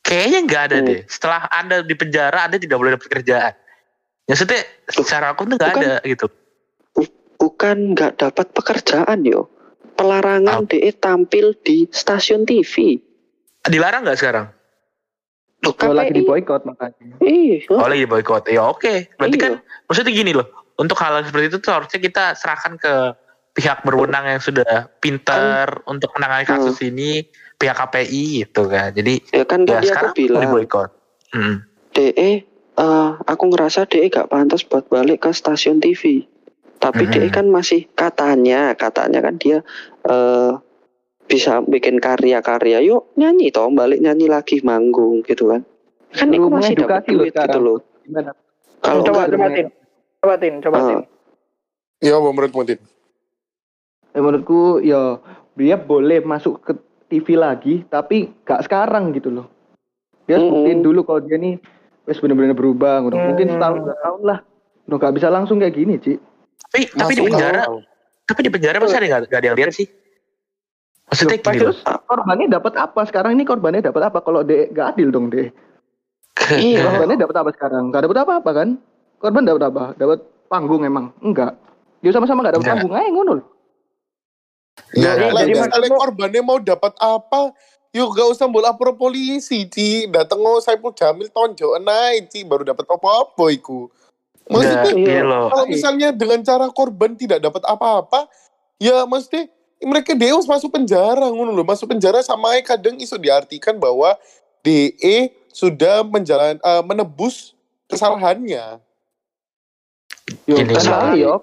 Kayaknya nggak ada Hmm. deh. Setelah anda di penjara anda tidak boleh dapat kerjaan. Maksudnya secara hukum tuh nggak ada gitu. bukan nggak dapat pekerjaan yo. Pelarangan Apa? dia tampil di stasiun TV dilarang nggak sekarang? Loh, Kalau lagi di boykot makanya. Ih, oh lagi boykot ya oke. Berarti Iya. kan maksudnya gini loh. Untuk hal seperti itu tuh harusnya kita serahkan ke pihak berwenang yang sudah pinter untuk menangani kasus ini pihak KPI gitu kan. Jadi ya kan ya tadi aku sekarang mau bilang diboykot Hmm. DE eh, aku ngerasa DE gak pantas buat balik ke stasiun TV tapi Mhm. DE kan masih katanya katanya kan dia eh bisa bikin karya-karya yuk nyanyi toh balik nyanyi lagi manggung gitu kan kan itu Perlu masih dapat duit gitu loh Gimana? kalau coba enggak coba tin coba tin coba Ah. tin Ya, apa menurutmu, Tin? Ya, menurutku ya dia boleh masuk ke TV lagi tapi gak sekarang gitu loh. Dia Mm-mm. buktiin dulu kalau dia nih wes bener-bener berubah gitu. Mungkin Hmm. setahun dua tahun lah. Udah gak bisa langsung kayak gini, Ci. tapi tapi di penjara tapi di penjara masa ada nggak ada yang lihat sih maksudnya Loh, gini loh terus korbannya dapat apa? Sekarang ini korbannya dapat apa? Kalau de gak adil dong, De. iya Korbannya dapat apa sekarang? Gak dapat apa-apa kan? Korban dapat apa? Dapat panggung emang? Enggak. Dia sama-sama gak dapat panggung aja ngono. Ya, lah, jadi misalnya maksudmu- korbannya mau dapat apa, yuk gak usah mbok lapor polisi, Ci. Dateng oh Saipul Jamil tonjok naik, Ci. Baru dapat apa-apa iku. Maksudnya, gini iya. loh kalau misalnya dengan cara korban tidak dapat apa-apa, ya mesti mereka Deus masuk penjara ngono loh. Masuk penjara sama kadang isu diartikan bahwa DE sudah menjalan eh, menebus kesalahannya. Yo, kan kali ya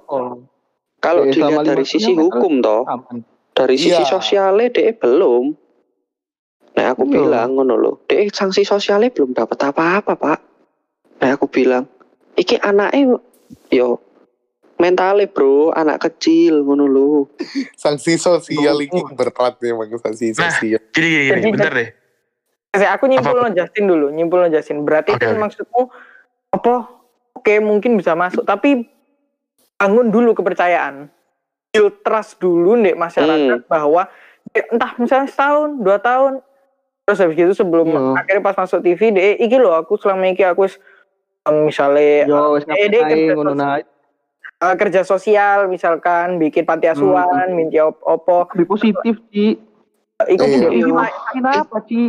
kalau Eh, dilihat dari sisi hukum toh Aman. dari sisi Iya. sosialnya DE belum nah aku Iya. bilang ngono loh DE sanksi sosialnya belum dapat apa-apa pak nah aku bilang iki anaknya yo mentalnya bro anak kecil ngono loh Sanksi sosial ini berat memang sanksi Nah. sosial. gini gini, gini Jadi- bentar deh Saya aku nyimpul no Justin dulu, nyimpul no Justin. Berarti Oke, kan oke. maksudmu apa? Oke, mungkin bisa masuk, tapi bangun dulu kepercayaan. Build trust dulu nih masyarakat bahwa ya, entah misalnya setahun, dua tahun, terus habis gitu sebelum Iya. akhirnya pas masuk TV, deh, iki loh aku selama iki aku misalnya Yo, eh, dia ngapain kerja ngono sosial. eh, kerja sosial misalkan bikin panti asuhan, minti op- opo, Lebih positif, Ci. iku Iya. Ini ngapain apa, Ci?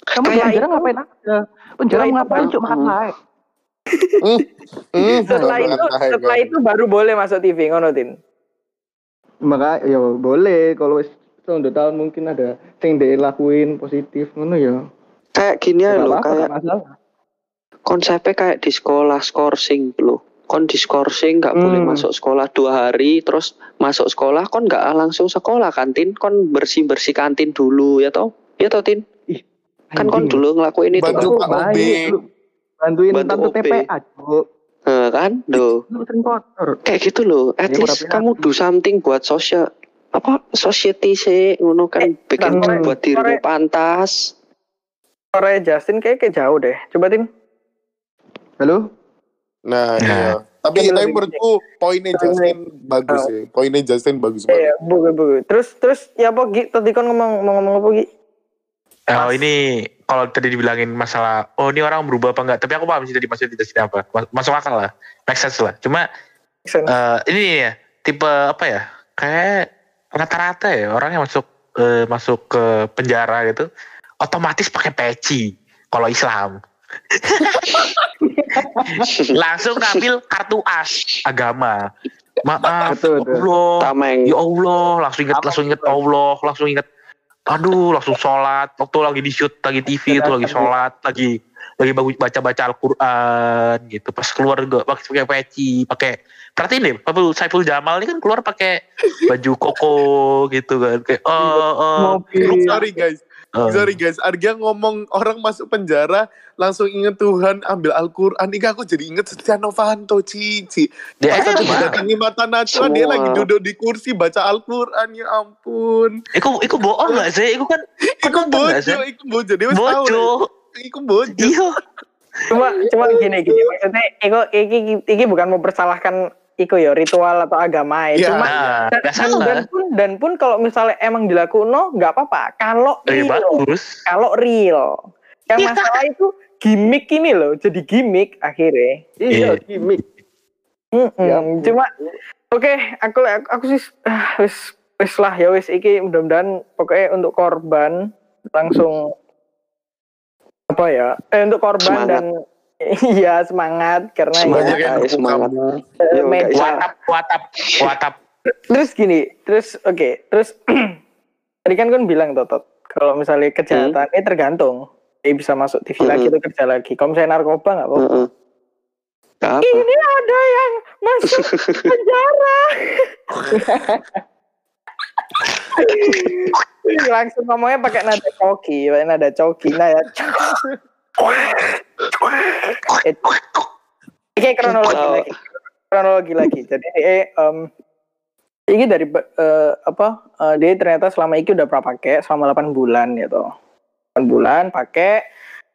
Kamu di penjara ngapain aja? Penjara Setelah itu ngapain? Cuma makan Hmm. naik. Hmm, setelah banget, itu setelah banget. itu baru boleh masuk TV ngono tin. Maka ya boleh kalau wis tahun dua tahun mungkin ada sing dia lakuin positif ngono ya. kayak gini ya loh kayak konsepnya kayak di sekolah skorsing loh kon di skorsing nggak boleh Hmm. masuk sekolah dua hari terus masuk sekolah kon nggak langsung sekolah kantin kon bersih bersih kantin dulu ya toh ya toh tin kan kon dulu ngelakuin itu Bantu Pak OB. bantuin Bantu tante OB. TPA. Nah, kan kotor. kayak gitu loh at Ya, least kamu do something buat sosial apa society sih ngono kan Eh, bikin sore- buat dirimu pantas Sore Justin kayak kayak jauh deh. Coba tin. Halo? Nah, Nah. iya. Tapi, Yang tapi menurutku poinnya Justin bagus ya. Poinnya Justin bagus Iya, banget. buku buku. Terus terus ya apa Gi? Tadi kan ngomong mau ngomong apa Gi? Oh ini kalau tadi dibilangin masalah oh ini orang berubah apa enggak tapi aku paham sih tadi maksudnya tidak sih apa Mas- masuk akal lah make sense lah cuma eh, ini ya tipe apa ya kayak rata-rata ya orang yang masuk eh, masuk ke penjara gitu otomatis pakai peci kalau Islam langsung ngambil kartu as agama. Maaf Betul, betul. Allah. Tameng. Ya Allah langsung inget langsung inget Allah langsung inget. Aduh langsung sholat. Waktu lagi di shoot lagi TV itu lagi sholat lagi lagi bagus baca baca Al-Quran gitu. Pas keluar juga pakai pakai peci pakai perhatiin deh Saiful Saiful Jamal ini kan keluar pakai baju koko gitu kan. Kayak eh eh, Mobil. Sorry guys. Sorry guys, Argia ngomong orang masuk penjara langsung inget Tuhan ambil Al-Quran. Ini aku jadi inget Setia Novanto, Cici. Ya, Pas aku emang. mendatangi mata Najwa, dia lagi duduk di kursi baca Al-Quran, ya ampun. Iku iku bohong gak sih? Iku kan Iku bojo, iku bojo. Dia bojo. Iku bojo. Iya. cuma cuma gini gini maksudnya iko iki iki bukan mempersalahkan iko ya ritual atau agama ya Iya. cuma Nah, dan, dan pun dan pun kalau misalnya emang dilakukan nggak apa-apa kalau Eh, real bagus. kalau real yang Iya. masalah itu gimmick ini loh jadi gimmick akhirnya Iya, Iya. gimmick. Mm-mm. Ya. cuma oke aku aku, aku sih ah, wis wis lah ya wis iki mudah-mudahan pokoknya untuk korban langsung apa ya eh untuk korban Semangat. dan iya semangat karena Semangat. ya semangat. kamu. eh, Yo, meja. guys. Watap, watap, watap. terus gini terus oke terus tadi kan kan bilang Totot kalau misalnya kejahatan ini tergantung eh, bisa masuk TV lagi Mm-mm. atau kerja lagi kalau misalnya narkoba nggak apa-apa Heeh. Apa? ini ada yang masuk penjara langsung ngomongnya pakai nada coki pakai nada coki nah ya Oke kronologi Oh. lagi. Kronologi lagi. Jadi eh em, ini dari eh, apa eh, dia ternyata selama ini udah pernah pakai selama 8 bulan gitu. 8 bulan pakai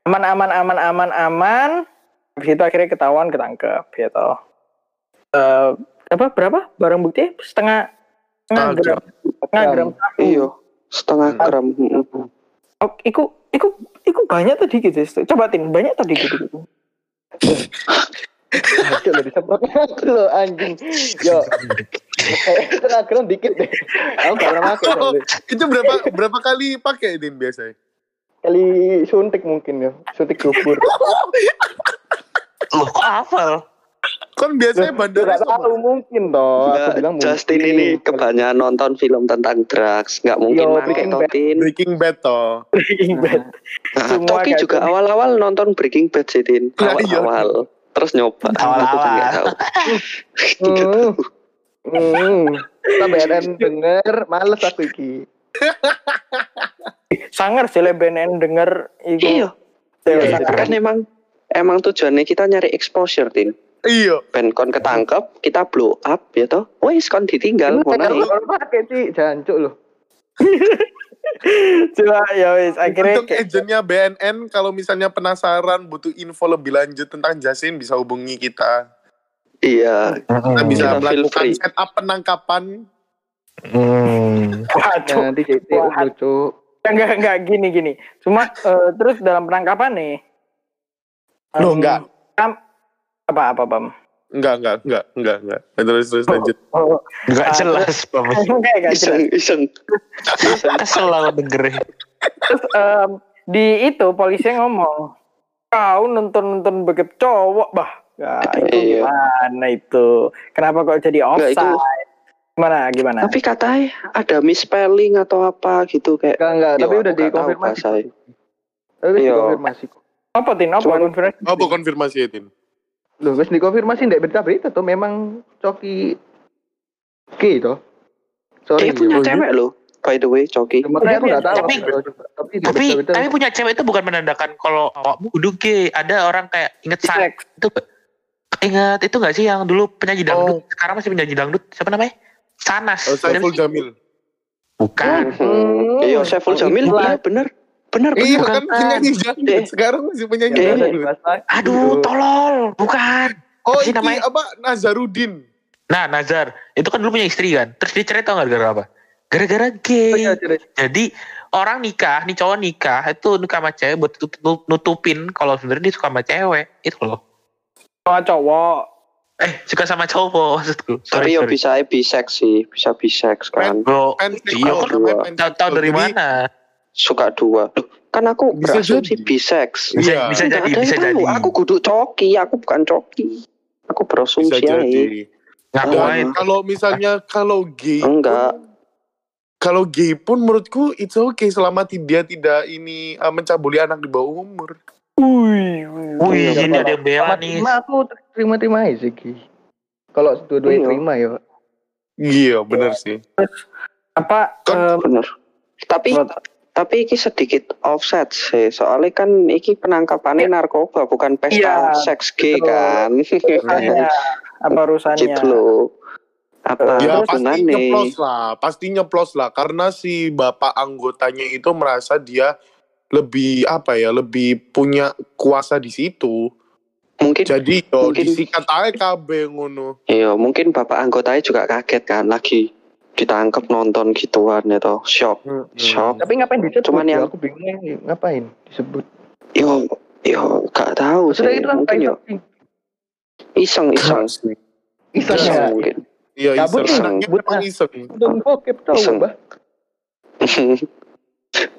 aman aman aman aman aman. Habis itu akhirnya ketahuan ketangkep gitu. Eh, apa berapa? Barang bukti? Setengah setengah gram. setengah gram. Sabu. Iya, setengah gram. Oh, iku iku iku banyak tadi gitu coba tin banyak tadi gitu, gitu. Aduh, lo lo anjing. Yo, eh, gram dikit deh. Aku gak pernah pakai. Oh, itu berapa berapa kali pakai Din biasanya? Kali suntik mungkin ya, suntik dubur. Loh, kok hafal? Kan biasanya bandara Gak tahu mungkin toh. Aku Nggak, bilang Justin mungkin. ini kebanyakan nonton film tentang drugs, nggak mungkin Yo, Breaking Bad. Totin. Breaking Bad toh. Breaking Bad. Nah, Semua Toki juga awal-awal nonton Breaking Bad sih, Tin. Nah, iya. Awal-awal. Terus nyoba. Awal-awal. Aku nggak tahu. Hmm. Hmm. Sampai ada yang denger, males aku iki. Sangar sih BNN denger iku. Iya, Iya, Iya, kan emang emang tujuannya kita nyari exposure, Tin. Iya. Ben kon ketangkep, kita blow up ya toh. Wes kon ditinggal kalau pakai sih, jancuk loh. Coba ya wis akhirnya Untuk agentnya BNN kalau misalnya penasaran butuh info lebih lanjut tentang Jasin bisa hubungi kita. Iya, Kita bisa Kita melakukan free. setup penangkapan. Hmm. waduh Nanti jadi Wah. lucu. enggak enggak gini gini. Cuma eh, terus dalam penangkapan nih. Loh, em, enggak. kam- apa apa Bam? Enggak, enggak, enggak, enggak, enggak. Terus terus lanjut. Oh, Gak Ah, jelas, Bapak. enggak enggak jelas. iseng iseng. Kesel dengerin. Terus em, di itu polisi ngomong, kau nonton nonton begitu cowok bah. Ya, itu Iya. gimana itu? Kenapa kok jadi Enggak, itu- offside? Gimana gimana? Tapi katanya ada misspelling atau apa gitu kayak. Enggak, enggak, tapi udah dikonfirmasi. Tapi dikonfirmasi. Apa tin? Apa konferensi? Apa konfirmasi Tin? Loh, wis dikonfirmasi ndek berita-berita tuh memang coki Ki toh. Sorry. Dia punya yo. cewek loh, by the way, Coki. Makanya aku enggak tahu. Tapi- tapi, tapi, punya cewek itu bukan menandakan kalau awakmu kudu gay. Ada orang kayak inget sang itu ingat itu gak sih yang dulu penyanyi dangdut, Oh. sekarang masih penyanyi dangdut. Siapa namanya? Sanas. Oh, Saiful? Jamil. Bukan. Hmm. Iya, Saiful Jamil, Iklan. iya bener. Bener, Iya bener. kan penyanyi Eh. dangdut. Sekarang masih penyanyi Eh. dangdut. Aduh, tolol. Bukan. Oh, ini namanya? apa? Nazarudin. Nah, Nazar, itu kan dulu punya istri kan. Terus dia cerai tau gak gara-gara apa? Gara-gara Oh, gay. iya, cerita. Jadi orang nikah, nih cowok nikah itu nikah sama cewek buat nutupin kalau sebenarnya dia suka sama cewek. Itu loh. Sama cowok. Eh, suka sama cowok maksudku. Tapi Sorry, yo sorry. bisa bisex sih, bisa bisex kan. Bro, iya tahu- dari mana? Suka dua. Kan aku Bisa berasumsi jadi. bisex. Bisa Iya. bisa Nggak jadi, ada bisa tahu. jadi. Aku kudu coki, aku bukan coki. Aku Bisa berasumsi jadi. aja. Ngakuin. Ah. Kalau misalnya kalau gay Enggak. pun- kalau gay pun menurutku it's okay selama dia tidak ini uh, mencabuli anak di bawah umur. Wih, Wih, Iya, ini ada yang bela nih. terima aku terima-terima aja sih. Kalau dua-duanya Iya. terima ya. Iya, bener sih. apa Kan- em, Bener. Tapi Menurut- tapi iki sedikit offset sih soalnya kan iki penangkapannya narkoba bukan pesta Iya, seks gay betul. kan apa urusannya? gitu loh apa Ya pasti nyeplos lah, pasti nyeplos lah karena si bapak anggotanya itu merasa dia lebih apa ya, lebih punya kuasa di situ. mungkin Jadi yo Mungkin- disikat aja ngono. iya mungkin bapak anggotanya juga kaget kan lagi ditangkap nonton gituan ya toh shock shock Tapi ngapain disebut? Cuman ya? yang- aku bingung ngapain disebut? yo yo gak tahu Maksudnya sih itu kan mungkin yo iseng iseng iseng iseng ya. mungkin Iya iseng, memang lah. iseng. Dong bokep tau Iseng. bah.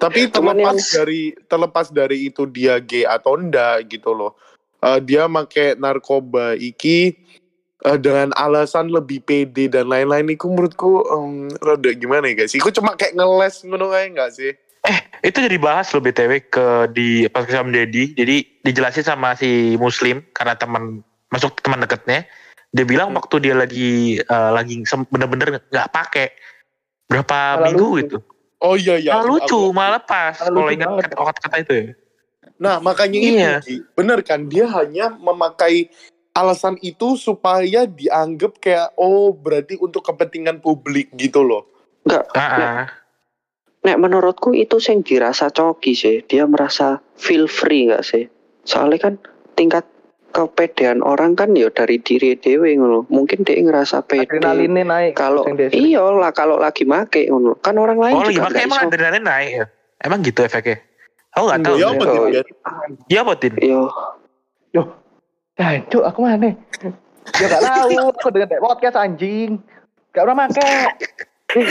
Tapi terlepas yang- dari terlepas dari itu dia gay atau enggak gitu loh. Eh, dia make narkoba iki eh, dengan alasan lebih pede dan lain-lain iku menurutku em, rada gimana ya guys? Iku cuma kayak ngeles ngono kayak enggak sih? itu jadi bahas loh btw ke di pas sama Dedi jadi dijelasin sama si Muslim karena teman masuk teman deketnya dia bilang Hmm. waktu dia lagi eh, lagi bener-bener nggak pakai berapa Malah minggu lucu. gitu Oh iya iya. malah aku- lucu aku- malah pas kalau ingat kata-kata itu ya. Nah, makanya Iya. itu, bener kan? Dia hanya memakai alasan itu supaya dianggap kayak, oh berarti untuk kepentingan publik gitu loh. enggak Ah, ah. Nek menurutku itu sing dirasa coki sih. Dia merasa feel free nggak sih? Soalnya kan tingkat kepedean orang kan ya dari diri dewe ngono. Mungkin dia ngerasa pede. Adrenalinnya naik. Kalau iya lah kalau lagi make ngono. Kan orang lain oh lagi juga pakai nggak emang iso. adrenalin naik ya emang gitu efeknya aku nggak tahu Ya sih. apa iya. kan? Iya apa tin Yo, Jancuk, aku mana? Ya gak tahu, aku dengar podcast anjing. Gak pernah make.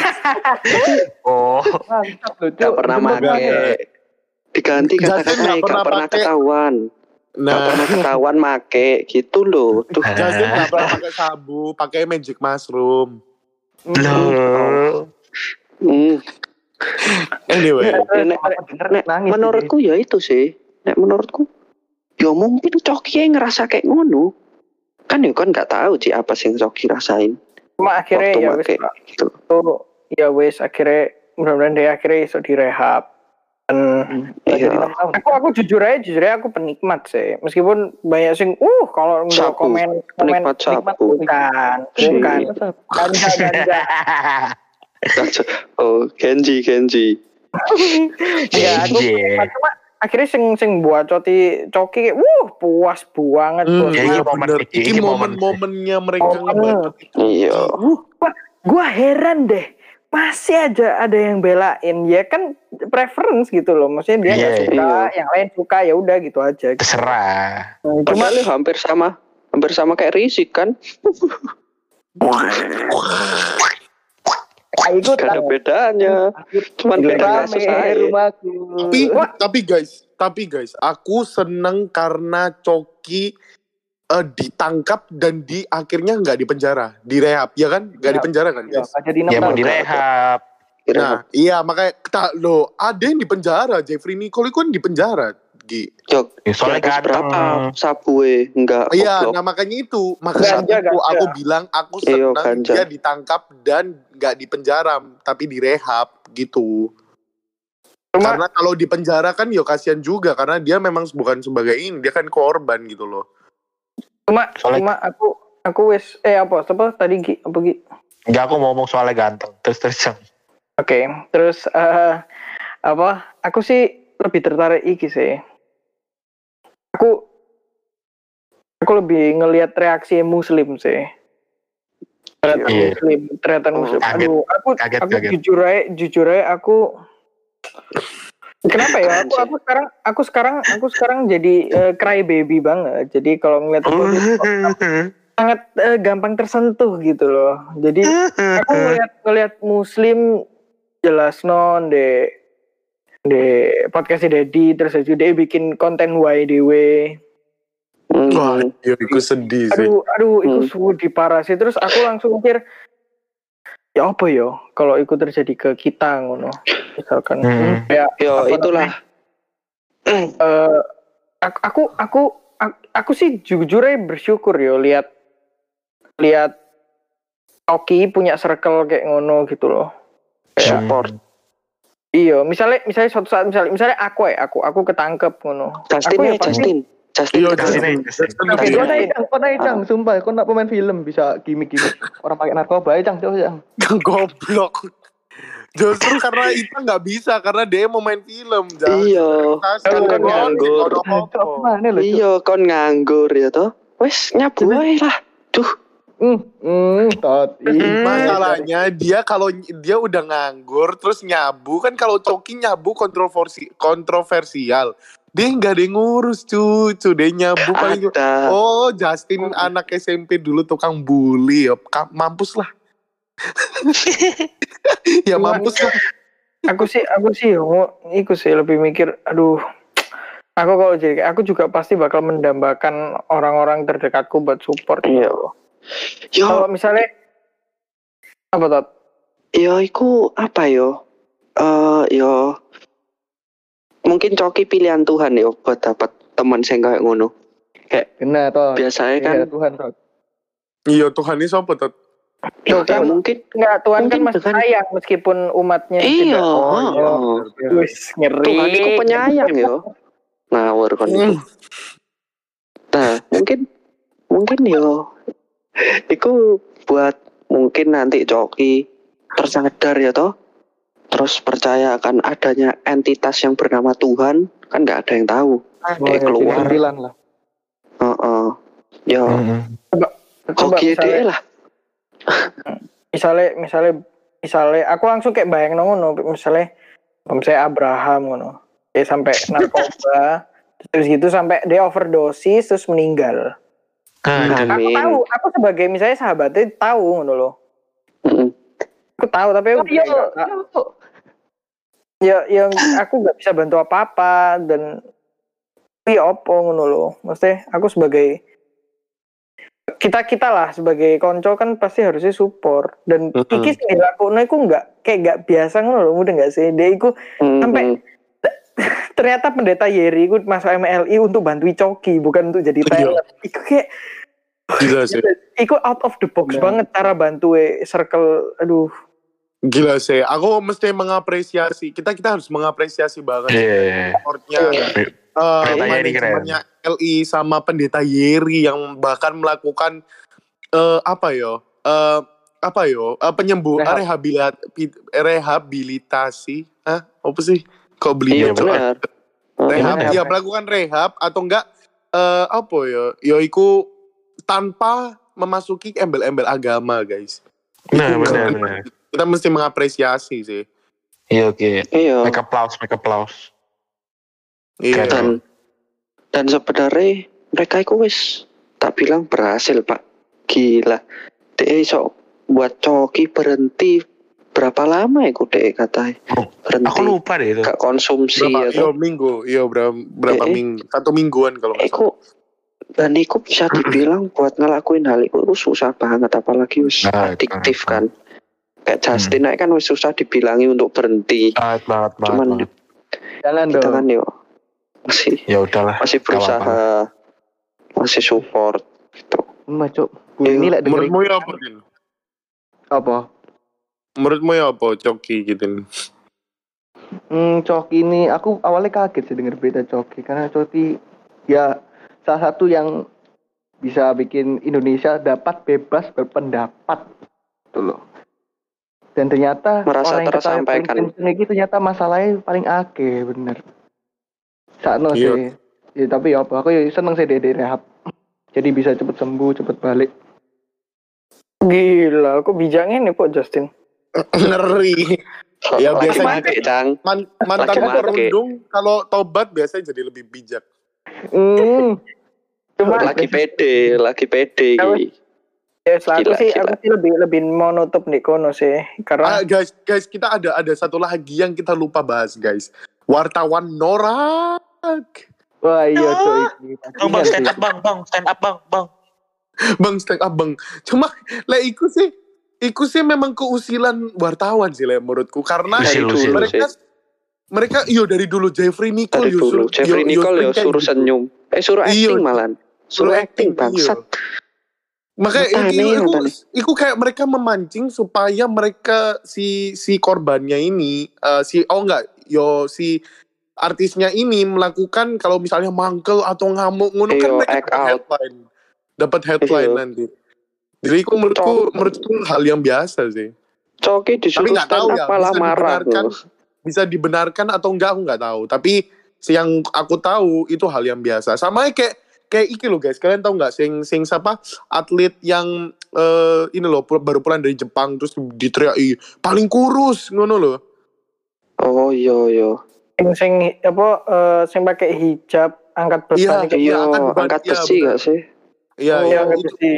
oh Mantap loh, nggak pernah make. Diganti kata-kata nggak pernah ketahuan. Nah, pernah ketahuan make gitu loh. Tuh. Nggak pernah pakai sabu, pakai magic mushroom. Loh. Hmm. Anyway, Ya, nek- nek nangis. menurutku ya itu sih nek menurutku ya mungkin Coki yang ngerasa kayak ngono kan ya kan nggak tahu sih apa sih yang Coki rasain Cuma akhirnya waktu ya wis make gitu tuh ya wis akhirnya mudah-mudahan dia akhirnya iso direhab. Dan jadi Iya. aku aku jujur aja jujur aja aku penikmat sih. Meskipun banyak sing uh kalau nggak Sabu. komen komen Penikmat sabu. bukan Si. bukan ganja ganja oh Genji Genji ya aku Iya. cuma akhirnya sing sing buat coti coki wuh puas banget Hmm, bos. Ya, iya ini momen Ini ini momen momen-momennya mereka Momen. ngebantu. iya. Gua heran deh. Masih aja ada yang belain. Ya kan preference gitu loh. Maksudnya dia nggak Iya, suka iya. yang lain suka ya udah gitu aja. Terserah. Cuma padahal ya hampir sama. Hampir sama kayak Rizik kan gak ada bedanya cuman beda Rame kasus aja rumahku. Tapi, tapi guys, tapi guys, aku seneng karena Coki eh, ditangkap dan di akhirnya nggak di penjara, direhab, ya kan? Nggak di Direhab. penjara kan, Ya, guys? gak ya mau direhab Nah, iya makanya tak lo ada yang di penjara, Jeffrey Nicole itu kan di penjara, Gi. Jok Ya, soalnya ganteng berapa sabue enggak Iya, goblok. nah makanya itu, makanya Ganja, aku, ganja. aku bilang aku Iya, senang ganja. dia ditangkap dan nggak di penjara, tapi direhab gitu. Cuma- karena kalau di penjara kan yo kasihan juga karena dia memang bukan sebagai ini, dia kan korban gitu loh. cuma Soalnya- cuma aku aku wis eh apa apa tadi Gi apa Gi Enggak aku mau ngomong soalnya ganteng terus terus. Oke, terus eh apa? Aku sih lebih tertarik iki sih. Aku aku lebih ngelihat reaksi Muslim sih. Ternyata Iya. Muslim, ternyata Oh, Muslim. kaget. Aduh, aku Kaget, aku kaget. jujur aja, jujur aja aku Kenapa ya? Aku aku sekarang aku sekarang aku sekarang jadi eh, cry baby banget. Jadi kalau ngeliat itu sangat eh, gampang tersentuh gitu loh. Jadi aku ngeliat ngeliat muslim jelas non de de podcast Dedi terus aja dia bikin konten YDW Hmm. Wah, iya, aku sedih sih. aduh aduh itu Hmm. sungguh di parah sih terus aku langsung mikir ya apa yo kalau itu terjadi ke kita ngono misalkan Hmm. ya yo itulah eh, aku aku aku aku, aku sih jujur aja bersyukur yo lihat lihat Oki punya circle kayak ngono gitu loh Kayak, support Iya, misalnya misalnya suatu saat misalnya misalnya aku ya, aku aku ketangkep ngono. Justin Aku ya ya pasti- Justin Justin Iya. Justin. Kau Bieber. naik cang, kau naik cang, sumpah, kau nak pemain film bisa gimmick-gimmick orang pakai narkoba ya cang, coba cang. Goblok. Justru karena itu nggak bisa karena dia mau main film. Iya. Kan kan nganggur. Iya, kon nganggur ya toh. Wes nyabu lah. Duh, Hmm, hmm, tot. Ih, Masalahnya dia kalau dia udah nganggur terus nyabu kan kalau Coki nyabu kontroversi kontroversial. Dia nggak ada yang ngurus cucu, dia nyabu paling ada. Oh, Justin anak SMP dulu tukang bully ya. Mampus lah. ya mampus lah. Aku sih aku sih mau ikut sih lebih mikir aduh aku kalau jadi aku juga pasti bakal mendambakan orang-orang terdekatku buat support. Iya. Yo, Kalau misalnya apa tot? yo iku apa yo? Eh yo mungkin coki pilihan Tuhan yo buat dapat teman sing kayak ngono. kena toh. Biasanya kan Iya, Tuhan tot. Iya Tuhan ini tuh? yo, Tuh kan- ya mungkin Enggak, Tuhan kan Mungkin masih dengan- sayang meskipun umatnya iya. tidak. Oh, iya. oh. Wis ngeri. Tuhan iku penyayang yo. Ngawur kon. Hmm. Nah, mungkin mungkin yo iku buat mungkin nanti coki tersadar ya toh. Terus percaya akan adanya entitas yang bernama Tuhan kan nggak ada yang tahu. Oh, eh ya, keluar. lah. Heeh. yo Coba hoki misalnya, deh lah. Misalnya misalnya misalnya aku langsung kayak bayang ngono misalnya misalnya Abraham ngono. Dia sampai narkoba terus gitu sampai dia overdosis terus meninggal Aduh. aku Amin. tahu aku sebagai misalnya sahabatnya tahu ngono loh Mm-mm. aku tahu tapi aku Yo, kayak nggak- yo. ya yang aku nggak bisa bantu apa apa dan iya opo ngono loh maksudnya aku sebagai kita kita lah sebagai konco kan pasti harusnya support dan Mm-mm. iki sing dilakukan aku nggak kayak nggak biasa ngono loh udah nggak sih dia iku Sampai- Mm-mm. Ternyata pendeta Yeri ikut masuk MLI untuk bantu Coki bukan untuk jadi Iya. talent iku kayak Gila sih. iku out of the box Bener. banget cara bantu circle aduh Gila sih. Aku mesti mengapresiasi. Kita kita harus mengapresiasi banget Iya. supportnya keren. manajemennya LI sama pendeta Yeri yang bahkan melakukan eh, apa yo? Eh, apa yo? Eh, penyembuh Rehab. rehabilit rehabilitasi. Hah? Apa sih? Kok beli iya Cok? benar Rehab, Rehab. ya melakukan rehab atau enggak eh apa ya? Ya iku tanpa memasuki embel-embel agama, guys. Nah, Itu benar keren. benar. Kita mesti mengapresiasi sih. Iya oke. iya Make applause, make applause. Iya. dan dan sebenarnya mereka itu wis tak bilang berhasil pak gila dia iso buat coki berhenti berapa lama ya ku dek katanya Oh, berhenti Aku lupa deh itu. gak konsumsi berapa? ya Iya, toh. minggu. Iya, berapa, berapa Eh, eh. minggu? Satu mingguan kalau. Iku dan iku bisa dibilang buat ngelakuin hal itu, itu susah banget apalagi wis Nah, adiktif hmm. kan kayak Justin aja kan wis susah dibilangi untuk berhenti Banget banget banget. cuman banget. Jalan kita dong. kan yo masih Ya udahlah. masih berusaha masih support gitu. Gue ini lah dengerin Menurutmu ya apa, Din? apa? Menurutmu ya apa, Coki gitu? Hmm, Coki ini aku awalnya kaget sih denger berita Coki karena Coki ya salah satu yang bisa bikin Indonesia dapat bebas berpendapat tuh loh. Dan ternyata Merasa orang yang kata iki ternyata masalahnya paling akeh bener. Sakno Iya. sih. Ya, tapi ya apa aku ya seneng sih dede rehab. Jadi bisa cepet sembuh, cepet balik. gila aku bijaknya nih kok Justin Ngeri. Ya, biasanya- make cang Man, mantan perundung kalau tobat biasanya jadi lebih bijak. Hmm. cuma lagi pede lagi pede ya selaku Gila, sih gila. aku sih lebih lebih mau nutup nih kono sih karena Ah, guys, guys, kita ada ada satu lagi yang kita lupa bahas, guys. Wartawan norak. Wah iya iki. Bang, bang, stand up bang, bang, stand up bang, bang. Bang stand up, Bang. Cuma lah iku sih iku sih memang keusilan wartawan sih lah menurutku karena Usil, dulu usil. mereka sih mereka iyo dari dulu Jeffrey Nicole dari yo dulu suruh- Jeffrey yo- yo Nicole kayak suruh gitu. senyum eh suruh Iya. acting malan suruh Suruh acting acting, bangsat Makanya itu, itu, nih. itu kayak mereka memancing supaya mereka si si korbannya ini eh, si oh enggak yo si artisnya ini melakukan kalau misalnya mangkel atau ngamuk ngono kan Iya, mereka dapat headline dapat headline Iya. nanti jadi itu menurutku menurutku hal yang biasa sih Coki disuruh nggak tahu ya, malah bisa marah dibenarkan. bisa dibenarkan atau enggak aku nggak tahu tapi yang aku tahu itu hal yang biasa sama kayak kayak iki loh guys kalian tahu nggak sing sing siapa atlet yang eh, ini loh baru pulang dari Jepang terus diteriaki paling kurus ngono loh Oh iya iya. Sing sing apa eh, sing pakai hijab angkat beban Iya, itu. Iya, angkat beban, angkat iya, besi bener. gak sih? iya Oh, iya angkat itu besi.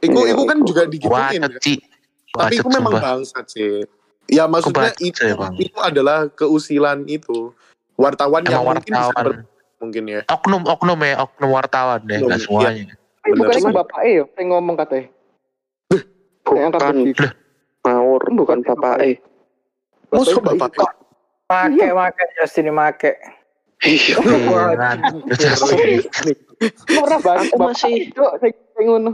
Itu, Iya, itu kan juga digituin Wacet kan. sih. tapi Wacet itu memang bangsat sih ya maksudnya bacot itu Bang. itu adalah keusilan itu wartawan yang Emang mungkin bisa ber- mungkin ya Oknum, oknum ya, oknum wartawan deh, Oknum, nggak semuanya. Tapi Bener. bukan Cuman- bapak E ya, yang ngomong katanya. Yang Bukan ngawur, bukan bapak eh. Masa Bapak bapak Kok Make make Justin make. Iya. Iya. Ora banget Aku masih- Cok, sing ngono.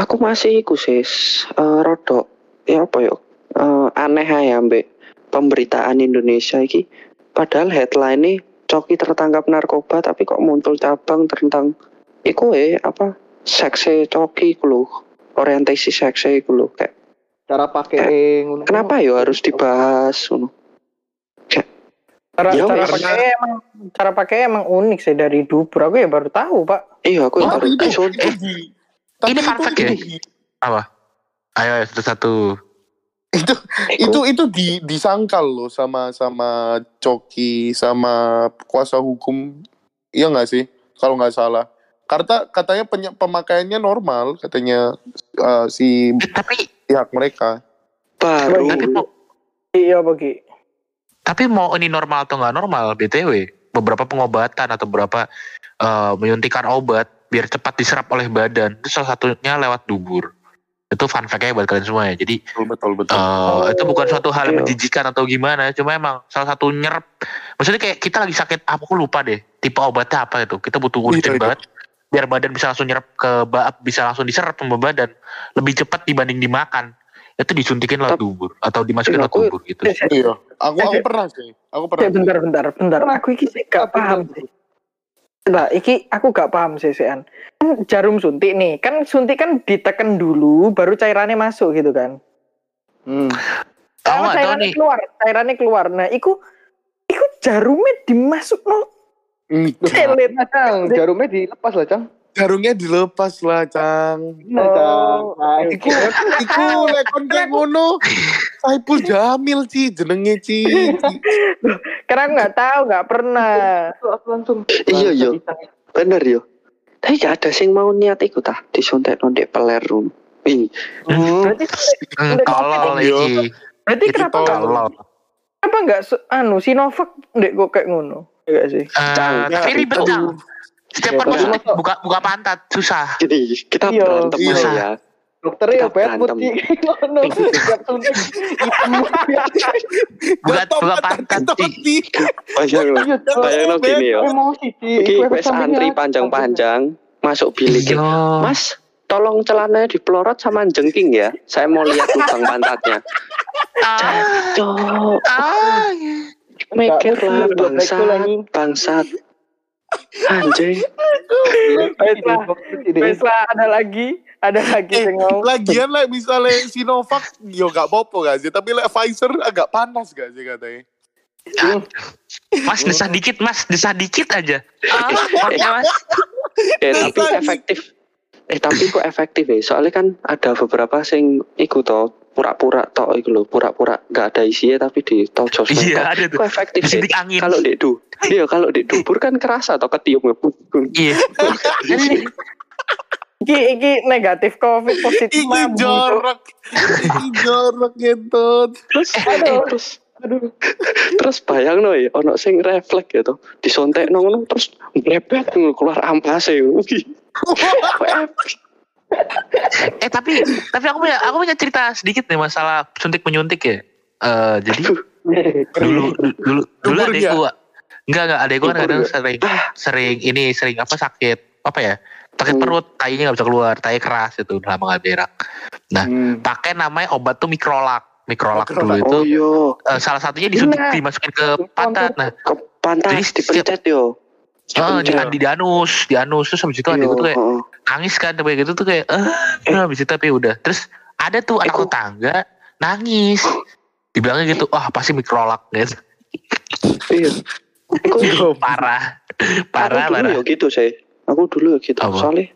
Aku masih iku sis, eh, rodok ya apa yo? Eh, aneh aja ambek pemberitaan Indonesia iki. Padahal headline nih Coki tertangkap narkoba tapi kok muncul cabang tentang iku eh apa sekse Coki lho. Orientasi sekse iku lho kayak Cara pakai ngono. kenapa yo harus dibahas ngono. Cara Ya, cara pakai emang cara pakai emang unik sih dari dubur. Aku ya baru tahu, Pak. Iya, aku Oh, baru di tapi Ini itu fun fact ya? Apa? Ayo, ayo, satu-satu. itu itu itu di disangkal loh sama sama Coki sama kuasa hukum iya nggak sih kalau nggak salah karena katanya penye- pemakaiannya normal katanya eh, si Eh, tapi, pihak mereka baru tapi mau, Iya, bagi. tapi mau ini normal atau nggak normal, BTW, beberapa pengobatan atau beberapa eh, menyuntikan obat biar cepat diserap oleh badan, itu salah satunya lewat dubur. Itu fun fact-nya buat kalian semua ya. Jadi, betul betul betul Eh, itu bukan suatu hal yang Iya. menjijikan atau gimana, cuma emang salah satu nyerap. Maksudnya kayak kita lagi sakit, apa aku lupa deh, tipe obatnya apa itu. Kita butuh urgent Iya, iya. banget, biar badan bisa langsung nyerap ke bisa langsung diserap sama badan lebih cepat dibanding dimakan. Itu disuntikin lewat dubur atau dimasukin Iya, lewat dubur gitu. iya aku aku pernah sih aku Eh, pernah bentar, bentar, bentar. Aku sih gak paham sih. Nah, iki aku gak paham Sean. Kan jarum suntik nih, kan suntik kan ditekan dulu, baru cairannya masuk gitu kan. Hmm. Oh, tahu cairannya nih. keluar, cairannya keluar. Nah, iku iku jarumnya dimasuk no celit. Cang, jarumnya dilepas lah, Cang. Jarumnya dilepas lah cang Cang. Oh, Nah, iku oke. iku lek kon kayak ngono Saipul Jamil Ci jenenge Ci Karena aku nggak tahu, nggak pernah. aku langsung. Iya, iya. bener yo. Tapi gak ada sing mau niat iku tah disuntik nondek peler rum. Ih, Hmm. Berarti, Udah, tolol iya. iki. berarti Itu kenapa tolol. kenapa nggak se- anu Sinovac dek kok kayak ngono? Iya sih. Eh, tapi ribet cang. Setiap Ya, kan buka buka pantat susah. gini kita Iya, berantem iya. aja ya. Dokternya ya berantem. putih. Ngono. Siap suntik. Hitam. Buka buka pantat ketot, Ci. Ci. Bayang lo, Iya, Cang. bayang lo gini ya. Iki wes antri panjang-panjang masuk bilik. Iya. Mas, tolong celananya dipelorot sama jengking ya. Saya mau lihat lubang pantatnya. Ah, Cok, ah. mikir lah bangsat, bangsat. Lah, wes lah, ada lagi, ada lagi Eh, yang mau. lagian lah misalnya Sinovac yo gak apa-apa gak sih? Tapi lek Pfizer agak panas gak sih katanya? Mas desah dikit mas, desah dikit aja. Ah, maknya, mas. Eh tapi efektif. Eh tapi kok efektif ya? Soalnya kan ada beberapa sing iku to pura-pura tok iku lho, pura-pura gak ada isinya tapi di tojos. Iya ada tuh. Kok efektif sih? Angin. Kalau di du, iya kalau di dubur kan kerasa atau ketiup Iya. Iki iki negatif covid positif Iki jorok Iki jorok gitu Terus, eh, terus, Aduh. terus bayang no ya, ono sing refleks gitu, disontek no ngono, terus mlepet keluar ampas ya. Eh tapi tapi aku punya aku punya cerita sedikit nih masalah suntik menyuntik ya. Eh jadi dulu du- dulu dulu Dubur adekku enggak enggak adekku kan Dubur kadang sering sering ini sering apa sakit apa ya sakit Hmm. perut, tainya nggak bisa keluar, tai keras itu udah lama nggak berak. Nah, Hmm. pakai namanya obat tuh mikrolak. Mikrolak dulu itu Oh yo, eh, salah satunya disuntik Benar. dimasukin ke pantat. Nah, ke pantas Jadi dipencet yo. Oh, di, di anus, di anus terus habis itu adikku tuh kayak heeh. nangis kan kayak gitu tuh kayak eh habis itu tapi udah. Terus ada tuh anak Aku- tetangga nangis. Dibilangnya gitu, wah pasti mikrolak gitu. Iya. Parah. aku Parah, dulu parah. ya gitu sih. Aku dulu ya gitu. Apa? Soalnya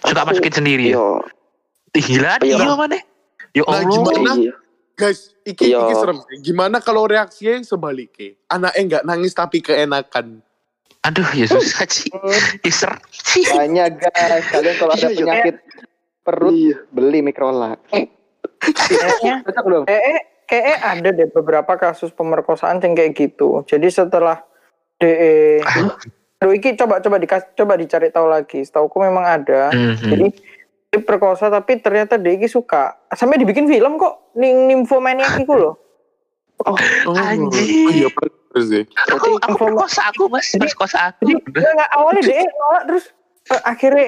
Suka masukin sendiri ya. Yo, Ih, Gila, Iya. iya mana? Ya Nah, Allah. gimana? iya. Guys, iki Iya. iki serem. Gimana kalau reaksinya sebaliknya? Anaknya nggak nangis tapi keenakan. Aduh, ya susah sih. Sih. Banyak guys, kalian kalau ada Iya, penyakit perut Iya. beli. Kayaknya belum? eh eh kayak ada deh beberapa kasus pemerkosaan yang kayak gitu. Jadi setelah DE Aduh, iki coba coba dikas, coba dicari tahu lagi. Setauku memang ada. Mhm. Jadi dia perkosa tapi ternyata dia iki suka. Sampai dibikin film kok. Ning Nymphomaniac iku loh. Oh, Anjing. Iya, bener sih. Aku, aku perkosa aku mas, perkosa aku. Jadi enggak, awalnya dia nolak terus eh, akhirnya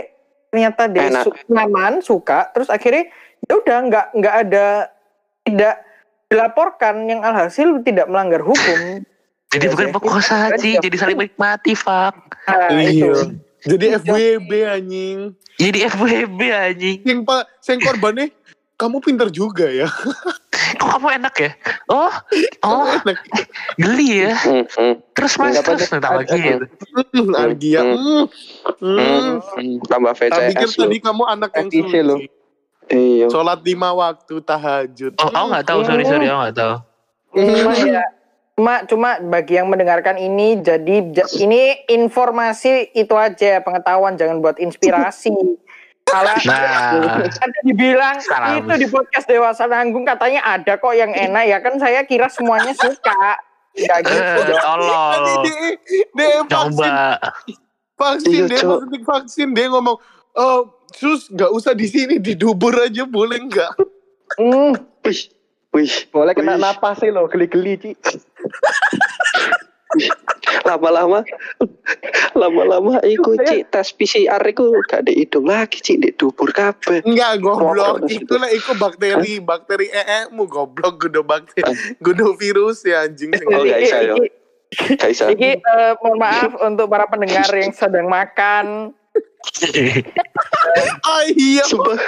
ternyata dia Enak. su- nyaman, suka, terus akhirnya ya udah nggak nggak ada tidak dilaporkan yang alhasil tidak melanggar hukum. Jadi bukan perkosa sih, jadi saling menikmati, fuck. Nah, itu. Iya. Jadi FWB anjing. Jadi FWB anjing. Yang pak, yang korbannya kamu pinter juga ya. Kok kamu enak ya? Oh, oh, Enak. geli ya. Terus mas, Dapat- terus minta lagi gitu. Hmm, Argia. Hmm. Hmm. Tambah Tak pikir VCS tadi kamu anak yang suci. Iya. Sholat lima waktu tahajud. Oh, aku nggak tahu, sorry sorry, aku nggak tahu. Ya cuma cuma bagi yang mendengarkan ini jadi ja- ini informasi itu aja pengetahuan jangan buat inspirasi. Kalau Nah, ada dibilang Salah. itu di podcast dewasa nanggung katanya ada kok yang enak ya kan saya kira semuanya suka. Enggak gitu. tolol. Coba. vaksin, Iya, dia suntik vaksin, dia ngomong, oh, sus nggak usah di sini, di dubur aja boleh nggak? Hmm, Wih, wih. boleh kena napas sih lo, geli-geli Ci. Lama-lama, lama-lama iku cik tes PCR iku gak di hidung lagi cik di dubur kabeh. Enggak, goblok. Itu lah, itu bakteri, bakteri ee-mu, goblok, gudo bakteri, gudo virus ya anjing. Oh, gak bisa, yo. Iki- Gak bisa. Iki eh, mohon maaf untuk para pendengar yang sedang makan. Ah iya, Sumpah.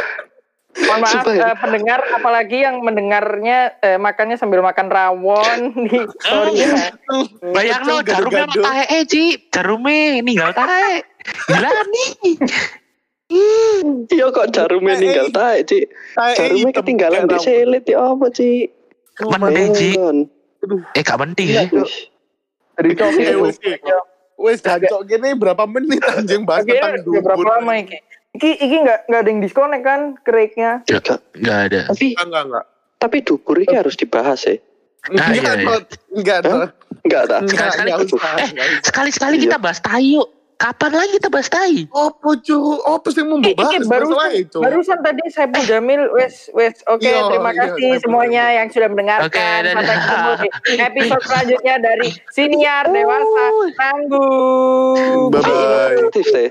Mohon maaf ya. eh, pendengar apalagi yang mendengarnya eh, makannya sambil makan rawon di story Bayang lo, jarumnya sama tahe, eh, Ci. Jarumnya ninggal tahe. Gila nih. Iya kok jarumnya ninggal tae cik. Jarumnya ketinggalan di selit ya apa cik? Mending, Ci. Eh, gak penting Iya, ya. Dari Eh, lo. wes, jancok gini berapa menit anjing bahas tentang dubur. berapa lama iki? Iki iki nggak nggak ada yang disconnect kan kereknya? Gak. Gak ada. Tapi Enggak, enggak, tapi dubur ini harus dibahas ya. Nah, Enggak, iya, iya. Tot. enggak? Tot. Enggak? Enggak, Sekali-sekali Eh. Sekali-sekali Iya. kita bahas tai yuk. Kapan lagi kita bahas tai? Apa cu? Apa sih mau bahas barusan, itu? barusan tadi Saiful Jamil wes wes oke Iya, terima iya, kasih semuanya yang sudah mendengarkan Oke, sampai ketemu di episode selanjutnya dari siniar dewasa tanggung Bye-bye. Aktif deh.